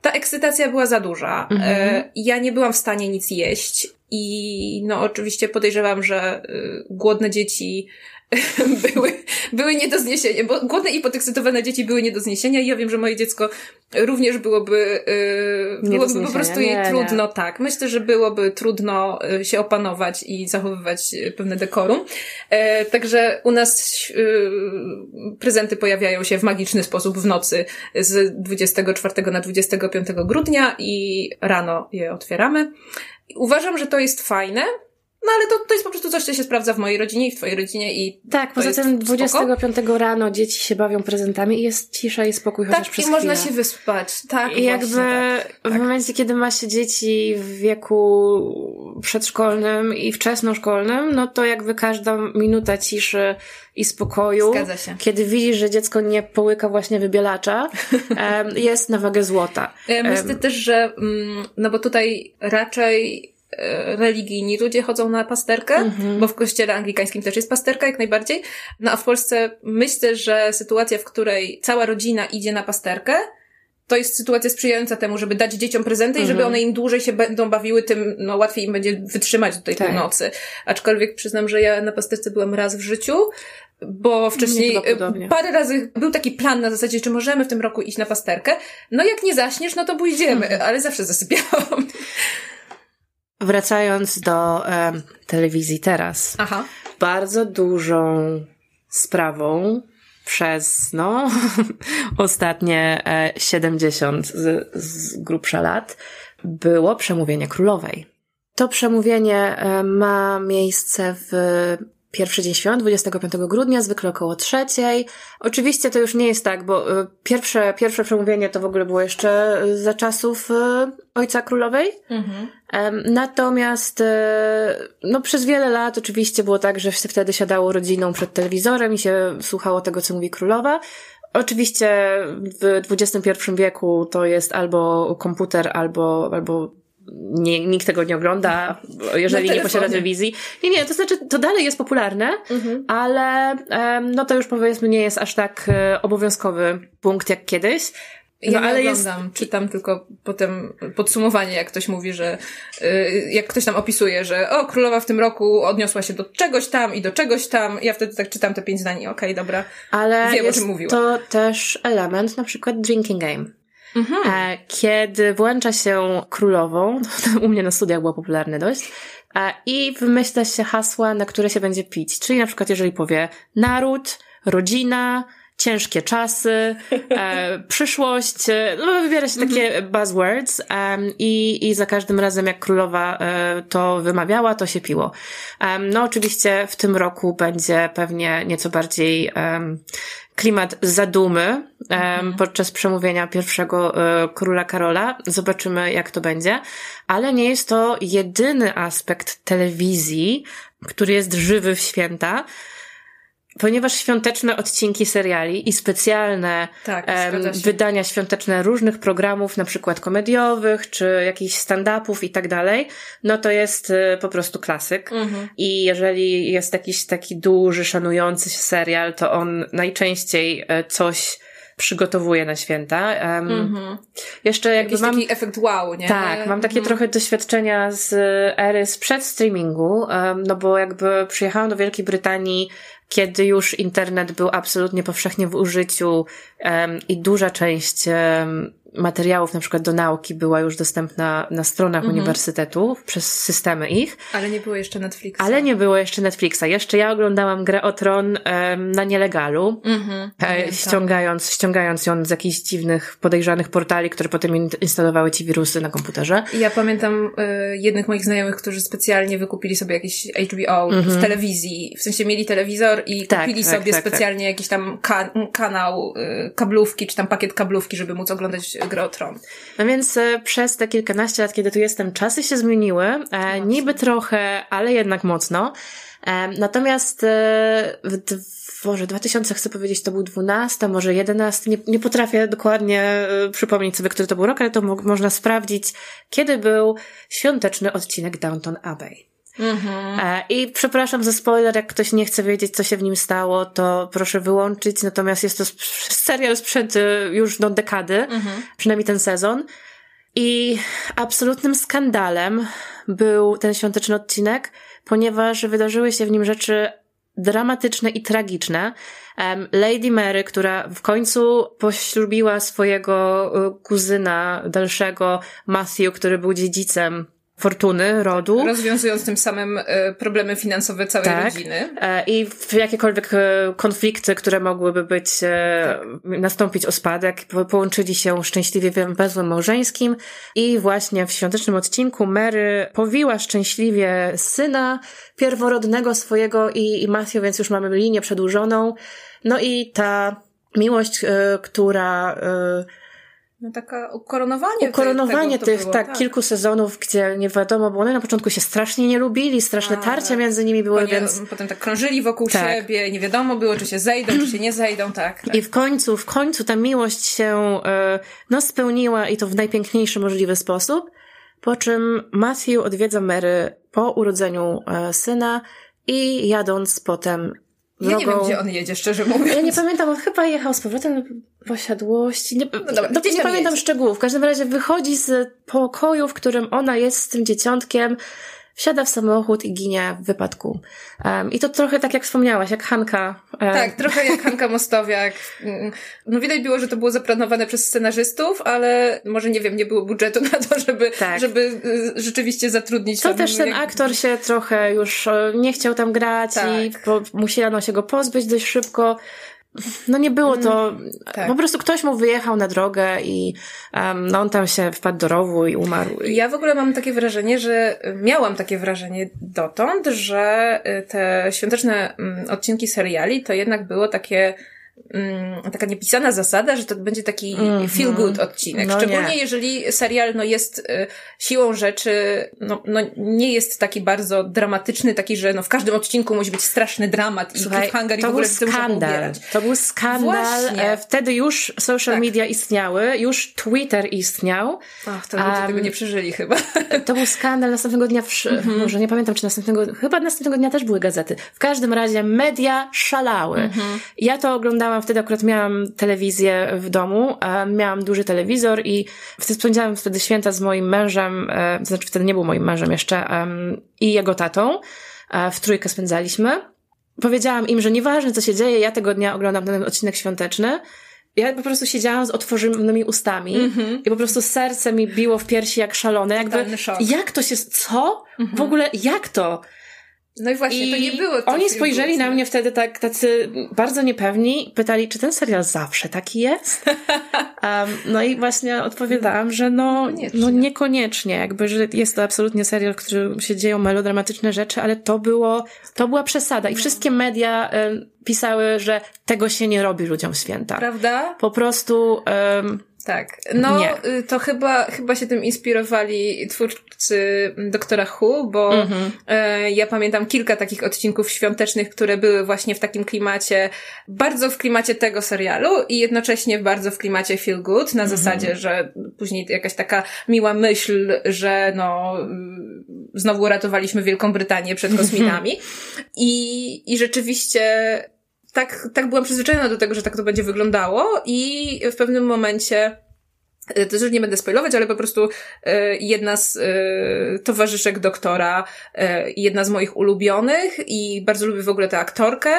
ta ekscytacja była za duża. Mhm. Ja nie byłam w stanie nic jeść i no oczywiście podejrzewam, że głodne dzieci były, były nie do zniesienia, bo głodne i podekscytowane dzieci były nie do zniesienia i ja wiem, że moje dziecko również byłoby, yy, byłoby po prostu jej nie, trudno, nie. tak. Myślę, że byłoby trudno y, się opanować i zachowywać y, pewne dekorum. E, także u nas yy, prezenty pojawiają się w magiczny sposób w nocy z 24 na 25 grudnia i rano je otwieramy. Uważam, że to jest fajne, no ale to, to jest po prostu coś, co się sprawdza w mojej rodzinie i w twojej rodzinie i Tak, poza tym 25 spoko. rano dzieci się bawią prezentami i jest cisza i spokój tak, chociaż przez i można się wyspać. Tak, I jakby tak, tak. w momencie, kiedy ma się dzieci w wieku przedszkolnym i wczesnoszkolnym, no to jakby każda minuta ciszy i spokoju, kiedy widzisz, że dziecko nie połyka właśnie wybielacza, jest na wagę złota. Myślę też, że mm, no bo tutaj raczej religijni ludzie chodzą na pasterkę, mhm. bo w kościele anglikańskim też jest pasterka jak najbardziej. No a w Polsce myślę, że sytuacja, w której cała rodzina idzie na pasterkę, to jest sytuacja sprzyjająca temu, żeby dać dzieciom prezenty i żeby mhm. one im dłużej się będą bawiły, tym no, łatwiej im będzie wytrzymać do tej tak. północy. Aczkolwiek przyznam, że ja na pasterce byłam raz w życiu, bo wcześniej e, parę razy był taki plan na zasadzie, czy możemy w tym roku iść na pasterkę. No jak nie zaśniesz, no to pójdziemy, mhm. ale zawsze zasypiałam. Wracając do e, telewizji teraz. Aha. Bardzo dużą sprawą przez, no, ostatnie e, 70 z, z grubsza lat było przemówienie królowej. To przemówienie e, ma miejsce w pierwszy dzień świąt, 25 grudnia, zwykle około trzeciej. Oczywiście to już nie jest tak, bo y, pierwsze, pierwsze przemówienie to w ogóle było jeszcze za czasów Ojca Królowej. Mhm. Natomiast y, no, przez wiele lat oczywiście było tak, że się wtedy siadało rodziną przed telewizorem i się słuchało tego, co mówi królowa. Oczywiście w XXI wieku to jest albo komputer, albo, albo nie, nikt tego nie ogląda, jeżeli nie posiada telewizji. Nie, nie, to znaczy, to dalej jest popularne, mhm. ale no to już powiedzmy nie jest aż tak e, obowiązkowy punkt jak kiedyś. No, ja ale oglądam, jest... czytam tylko potem podsumowanie, jak ktoś mówi, że yy, jak ktoś tam opisuje, że o, królowa w tym roku odniosła się do czegoś tam i do czegoś tam. Ja wtedy tak czytam te pięć zdań, okej, okay, dobra. Ale wiem, jest o czym mówiła. to też element, na przykład drinking game. Mhm. E, kiedy włącza się królową, to u mnie na studiach było popularne dość, e, i wymyśla się hasła, na które się będzie pić. Czyli na przykład jeżeli powie naród, rodzina, ciężkie czasy, e, przyszłość, no wybiera się takie mhm. buzzwords um, i, i za każdym razem jak królowa e, to wymawiała, to się piło. Um, no oczywiście w tym roku będzie pewnie nieco bardziej um, klimat zadumy mhm. podczas przemówienia pierwszego e, króla Karola. Zobaczymy, jak to będzie. Ale nie jest to jedyny aspekt telewizji, który jest żywy w święta ponieważ świąteczne odcinki seriali i specjalne tak, wydania świąteczne różnych programów, na przykład komediowych, czy jakichś stand-upów i tak dalej, no to jest y, po prostu klasyk. Mhm. I jeżeli jest jakiś taki duży, szanujący się serial, to on najczęściej e, coś przygotowuje na święta. Um, mm-hmm. Jeszcze jakby Jakiś mam... taki efekt wow, nie? Tak, mam takie mm-hmm. trochę doświadczenia z ery sprzed streamingu, um, no bo jakby przyjechałam do Wielkiej Brytanii kiedy już internet był absolutnie powszechnie w użyciu i duża część materiałów na przykład do nauki była już dostępna na stronach mhm. uniwersytetu przez systemy ich. Ale nie było jeszcze Netflixa. Ale nie było jeszcze Netflixa. Jeszcze ja oglądałam grę o Tron um, na nielegalu, mhm. e, ściągając, ściągając ją z jakichś dziwnych, podejrzanych portali, które potem instalowały ci wirusy na komputerze. Ja pamiętam y, jednych moich znajomych, którzy specjalnie wykupili sobie jakiś HBO mhm. w telewizji. W sensie mieli telewizor i tak, kupili tak, sobie tak, tak. specjalnie jakiś tam ka kanał y, kablówki, czy tam pakiet kablówki, żeby móc oglądać grę o Tron. No więc e, przez te kilkanaście lat, kiedy tu jestem, czasy się zmieniły. E, niby trochę, ale jednak mocno. E, natomiast e, w Boże, 2000 chcę powiedzieć, to był 12, może 11, nie, nie potrafię dokładnie e, przypomnieć sobie, który to był rok, ale to mo można sprawdzić, kiedy był świąteczny odcinek Downton Abbey. Mhm. E, I przepraszam za spoiler, jak ktoś nie chce wiedzieć, co się w nim stało, to proszę wyłączyć. Natomiast jest to serial sprzed e, już no dekady, mhm. przynajmniej ten sezon. I absolutnym skandalem był ten świąteczny odcinek, ponieważ wydarzyły się w nim rzeczy dramatyczne i tragiczne. Lady Mary, która w końcu poślubiła swojego y, kuzyna dalszego, Matthew, który był dziedzicem fortuny rodu. Rozwiązując tym samym e, problemy finansowe całej tak. rodziny. E, I w jakiekolwiek e, konflikty, które mogłyby być, tak. nastąpić o spadek, połączyli się szczęśliwie węzłem małżeńskim i właśnie w świątecznym odcinku Mary powiła szczęśliwie syna pierworodnego swojego i, i Matthew, więc już mamy linię przedłużoną. No i ta miłość, która no taka ukoronowanie. Ukoronowanie tych, tak, tak, kilku sezonów, gdzie nie wiadomo, bo one na początku się strasznie nie lubili, straszne A, tarcia między nimi były, więc... Potem tak krążyli wokół tak. siebie, nie wiadomo było, czy się zejdą, czy się nie zejdą, tak, tak. I w końcu, w końcu ta miłość się, e, no, spełniła i to w najpiękniejszy możliwy sposób, po czym Matthew odwiedza Mary po urodzeniu e, syna i jadąc potem Drogą... Ja nie wiem, gdzie on jedzie, szczerze mówiąc. Ja nie pamiętam, on chyba jechał z powrotem posiadłości. Nie, no dobra, do, nie pamiętam jedzie. szczegółów. W każdym razie wychodzi z pokoju, w którym ona jest z tym dzieciątkiem wsiada w samochód i ginie w wypadku. Um, I to trochę tak jak wspomniałaś, jak Hanka. Um. Tak, trochę jak Hanka Mostowiak. No widać było, że to było zaplanowane przez scenarzystów, ale może nie wiem, nie było budżetu na to, żeby, tak. żeby y, rzeczywiście zatrudnić. To też ten jak... aktor się trochę już nie chciał tam grać tak. i po, musiano się go pozbyć dość szybko no nie było to, mm, tak. po prostu ktoś mu wyjechał na drogę i um, no on tam się wpadł do rowu i umarł. Ja w ogóle mam takie wrażenie, że miałam takie wrażenie dotąd, że y, te świąteczne mm, odcinki seriali to jednak było takie Mm, taka niepisana zasada, że to będzie taki mm -hmm. feel good odcinek. No Szczególnie nie. jeżeli serial no, jest y, siłą rzeczy, no, no, nie jest taki bardzo dramatyczny, taki, że no, w każdym odcinku musi być straszny dramat i Słuchaj, cliffhanger i w ogóle skandal. To był skandal. Właśnie. E, wtedy już social tak. media istniały, już Twitter istniał. Ach, to ludzie um, tego nie przeżyli chyba. To był skandal następnego dnia, w, mm -hmm. może nie pamiętam, czy następnego, chyba następnego dnia też były gazety. W każdym razie media szalały. Mm -hmm. Ja to oglądałam miałam, wtedy akurat miałam telewizję w domu, miałam duży telewizor i wtedy spędzałam wtedy święta z moim mężem, e, to znaczy wtedy nie był moim mężem jeszcze, i jego tatą. E, w trójkę spędzaliśmy. Powiedziałam im, że nieważne co się dzieje, ja tego dnia oglądam ten odcinek świąteczny. Ja po prostu siedziałam z otworzonymi ustami mm -hmm. i po prostu serce mi biło w piersi jak szalone. Jakby, jak to się, co? Mm -hmm. W ogóle jak to? No i właśnie, I to nie było. Oni spojrzeli na mnie wtedy tak, tacy bardzo niepewni, pytali, czy ten serial zawsze taki jest? Um, no i właśnie odpowiadałam, że no niekoniecznie. no niekoniecznie, jakby, że jest to absolutnie serial, w którym się dzieją melodramatyczne rzeczy, ale to było, to była przesada i no. wszystkie media um, pisały, że tego się nie robi ludziom święta. Prawda? Po prostu um, tak. No, nie. Y, to chyba, chyba się tym inspirowali twórcy Doktora Who, bo mm-hmm. e, ja pamiętam kilka takich odcinków świątecznych, które były właśnie w takim klimacie, bardzo w klimacie tego serialu i jednocześnie bardzo w klimacie feel good, na mm-hmm. zasadzie, że później jakaś taka miła myśl, że no, znowu uratowaliśmy Wielką Brytanię przed kosmitami. I, i rzeczywiście tak, tak byłam przyzwyczajona do tego, że tak to będzie wyglądało i w pewnym momencie e, to już nie będę spoilować, ale po prostu e, jedna z e, towarzyszek doktora, jedna z moich ulubionych i bardzo lubię w ogóle tę aktorkę,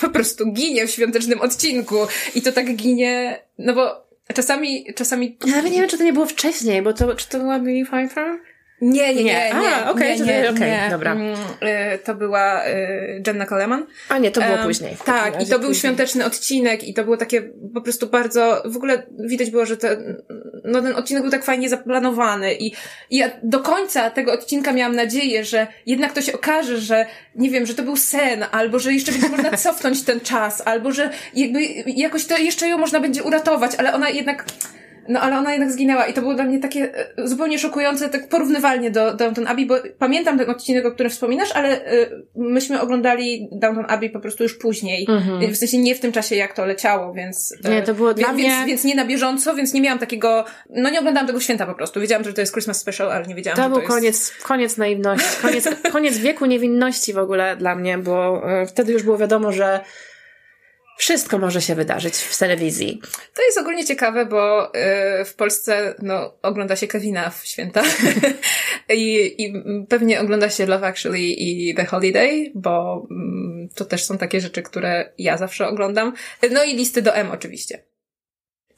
po prostu ginie w świątecznym odcinku i to tak ginie, no bo czasami, czasami... Ja nawet nie wiem, czy to nie było wcześniej, bo to, czy to była Billie Pfeiffer? Nie, nie, nie. nie A, okej, okay, nie, nie, okay, dobra. Mm, y, to była y, Jenna Coleman. A nie, to było um, później. Tak, i to był później. świąteczny odcinek i to było takie po prostu bardzo, w ogóle widać było, że te, no ten odcinek był tak fajnie zaplanowany i, i ja do końca tego odcinka miałam nadzieję, że jednak to się okaże, że nie wiem, że to był sen, albo że jeszcze będzie można cofnąć ten czas, albo że jakby jakoś to jeszcze ją można będzie uratować, ale ona jednak no ale ona jednak zginęła i to było dla mnie takie e, zupełnie szokujące, tak porównywalnie do Downton Abbey, bo pamiętam ten odcinek, o którym wspominasz, ale y, myśmy oglądali Downton Abbey po prostu już później. Mhm. W sensie nie w tym czasie, jak to leciało, więc... E, nie, to było dla mnie... Więc, więc nie na bieżąco, więc nie miałam takiego... No nie oglądałam tego święta po prostu. Wiedziałam, że to jest Christmas Special, ale nie wiedziałam, to że to był koniec, koniec naiwności, koniec, koniec wieku niewinności w ogóle dla mnie, bo wtedy już było wiadomo, że Wszystko może się wydarzyć w telewizji. To jest ogólnie ciekawe, bo y, w Polsce no, ogląda się Kevina w święta I, i pewnie ogląda się Love Actually i The Holiday, bo mm, to też są takie rzeczy, które ja zawsze oglądam. No i listy do M oczywiście.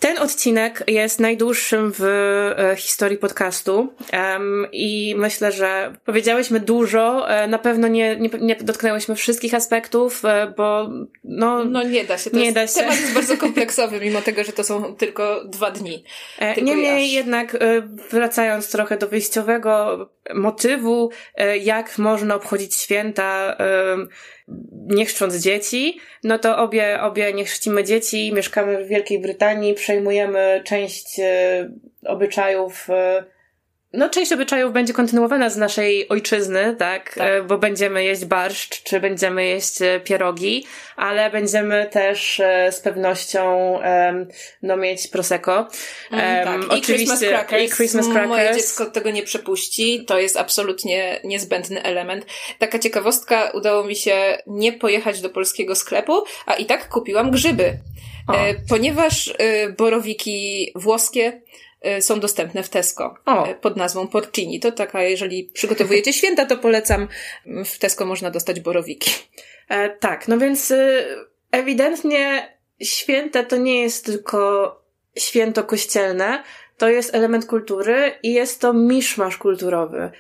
Ten odcinek jest najdłuższym w e, historii podcastu um, i myślę, że powiedziałyśmy dużo. E, na pewno nie, nie, nie dotknęłyśmy wszystkich aspektów, e, bo no, no nie da się. To nie jest, da się. Temat jest bardzo kompleksowy, mimo tego, że to są tylko dwa dni. Niemniej jednak wracając trochę do wyjściowego motywu, jak można obchodzić święta nie chrzcząc dzieci, no to obie, obie nie chrzcimy dzieci, mieszkamy w Wielkiej Brytanii, przejmujemy część e, obyczajów e, no, część obyczajów będzie kontynuowana z naszej ojczyzny, tak? tak? E, bo będziemy jeść barszcz, czy będziemy jeść e, pierogi, ale będziemy też e, z pewnością no, mieć prosecco. Mm, tak. I Christmas crackers. I Christmas crackers. Moje dziecko tego nie przepuści. To jest absolutnie niezbędny element. Taka ciekawostka, udało mi się nie pojechać do polskiego sklepu, a i tak kupiłam grzyby. O. Ponieważ borowiki włoskie są dostępne w Tesco o. Y, pod nazwą porcini. To taka, jeżeli przygotowujecie święta, to polecam. W Tesco można dostać borowiki. E, tak, no więc y, ewidentnie święta to nie jest tylko święto kościelne, to jest element kultury i jest to miszmasz kulturowy.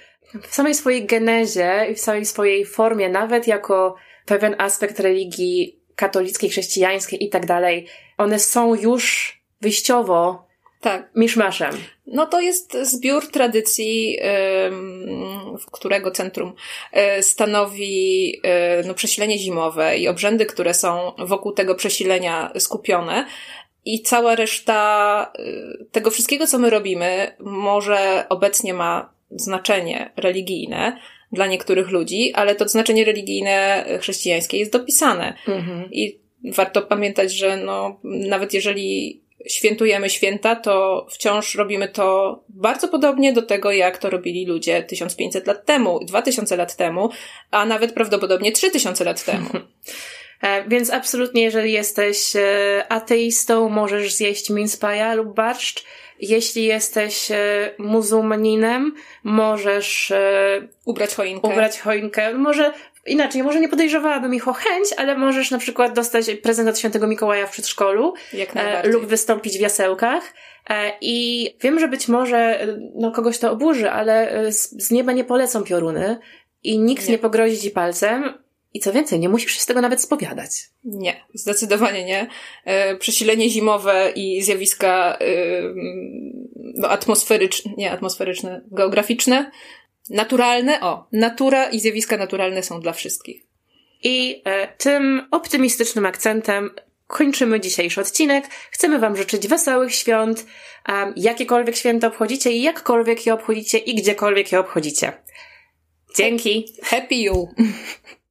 W samej swojej genezie i w samej swojej formie, nawet jako pewien aspekt religii katolickiej, chrześcijańskiej i tak dalej, one są już wyjściowo tak. Miszmaszem. No to jest zbiór tradycji, w którego centrum e, stanowi e, no, przesilenie zimowe i obrzędy, które są wokół tego przesilenia skupione. I cała reszta e, tego wszystkiego, co my robimy, może obecnie ma znaczenie religijne dla niektórych ludzi, ale to znaczenie religijne chrześcijańskie jest dopisane. Mhm. I warto pamiętać, że no, nawet jeżeli świętujemy święta, to wciąż robimy to bardzo podobnie do tego, jak to robili ludzie 1500 lat temu, 2000 lat temu, a nawet prawdopodobnie 3000 lat temu. E, więc absolutnie, jeżeli jesteś e, ateistą, możesz zjeść minspaja lub barszcz. Jeśli jesteś e, muzułmaninem, możesz ubrać choinkę. Ubrać choinkę. Może Inaczej, może nie podejrzewałabym ich o chęć, ale możesz na przykład dostać prezent od świętego Mikołaja w przedszkolu e, lub wystąpić w jasełkach. E, I wiem, że być może e, no, kogoś to oburzy, ale e, z, z nieba nie polecą pioruny i nikt nie. nie pogrozi ci palcem. I co więcej, nie musisz się z tego nawet spowiadać. Nie, zdecydowanie nie. E, przesilenie zimowe i zjawiska e, no, atmosferyczne, nie atmosferyczne, geograficzne Naturalne, o, natura i zjawiska naturalne są dla wszystkich. I e, tym optymistycznym akcentem kończymy dzisiejszy odcinek. Chcemy Wam życzyć wesołych świąt, um, jakiekolwiek święto obchodzicie i jakkolwiek je obchodzicie i gdziekolwiek je obchodzicie. Dzięki. Happy you.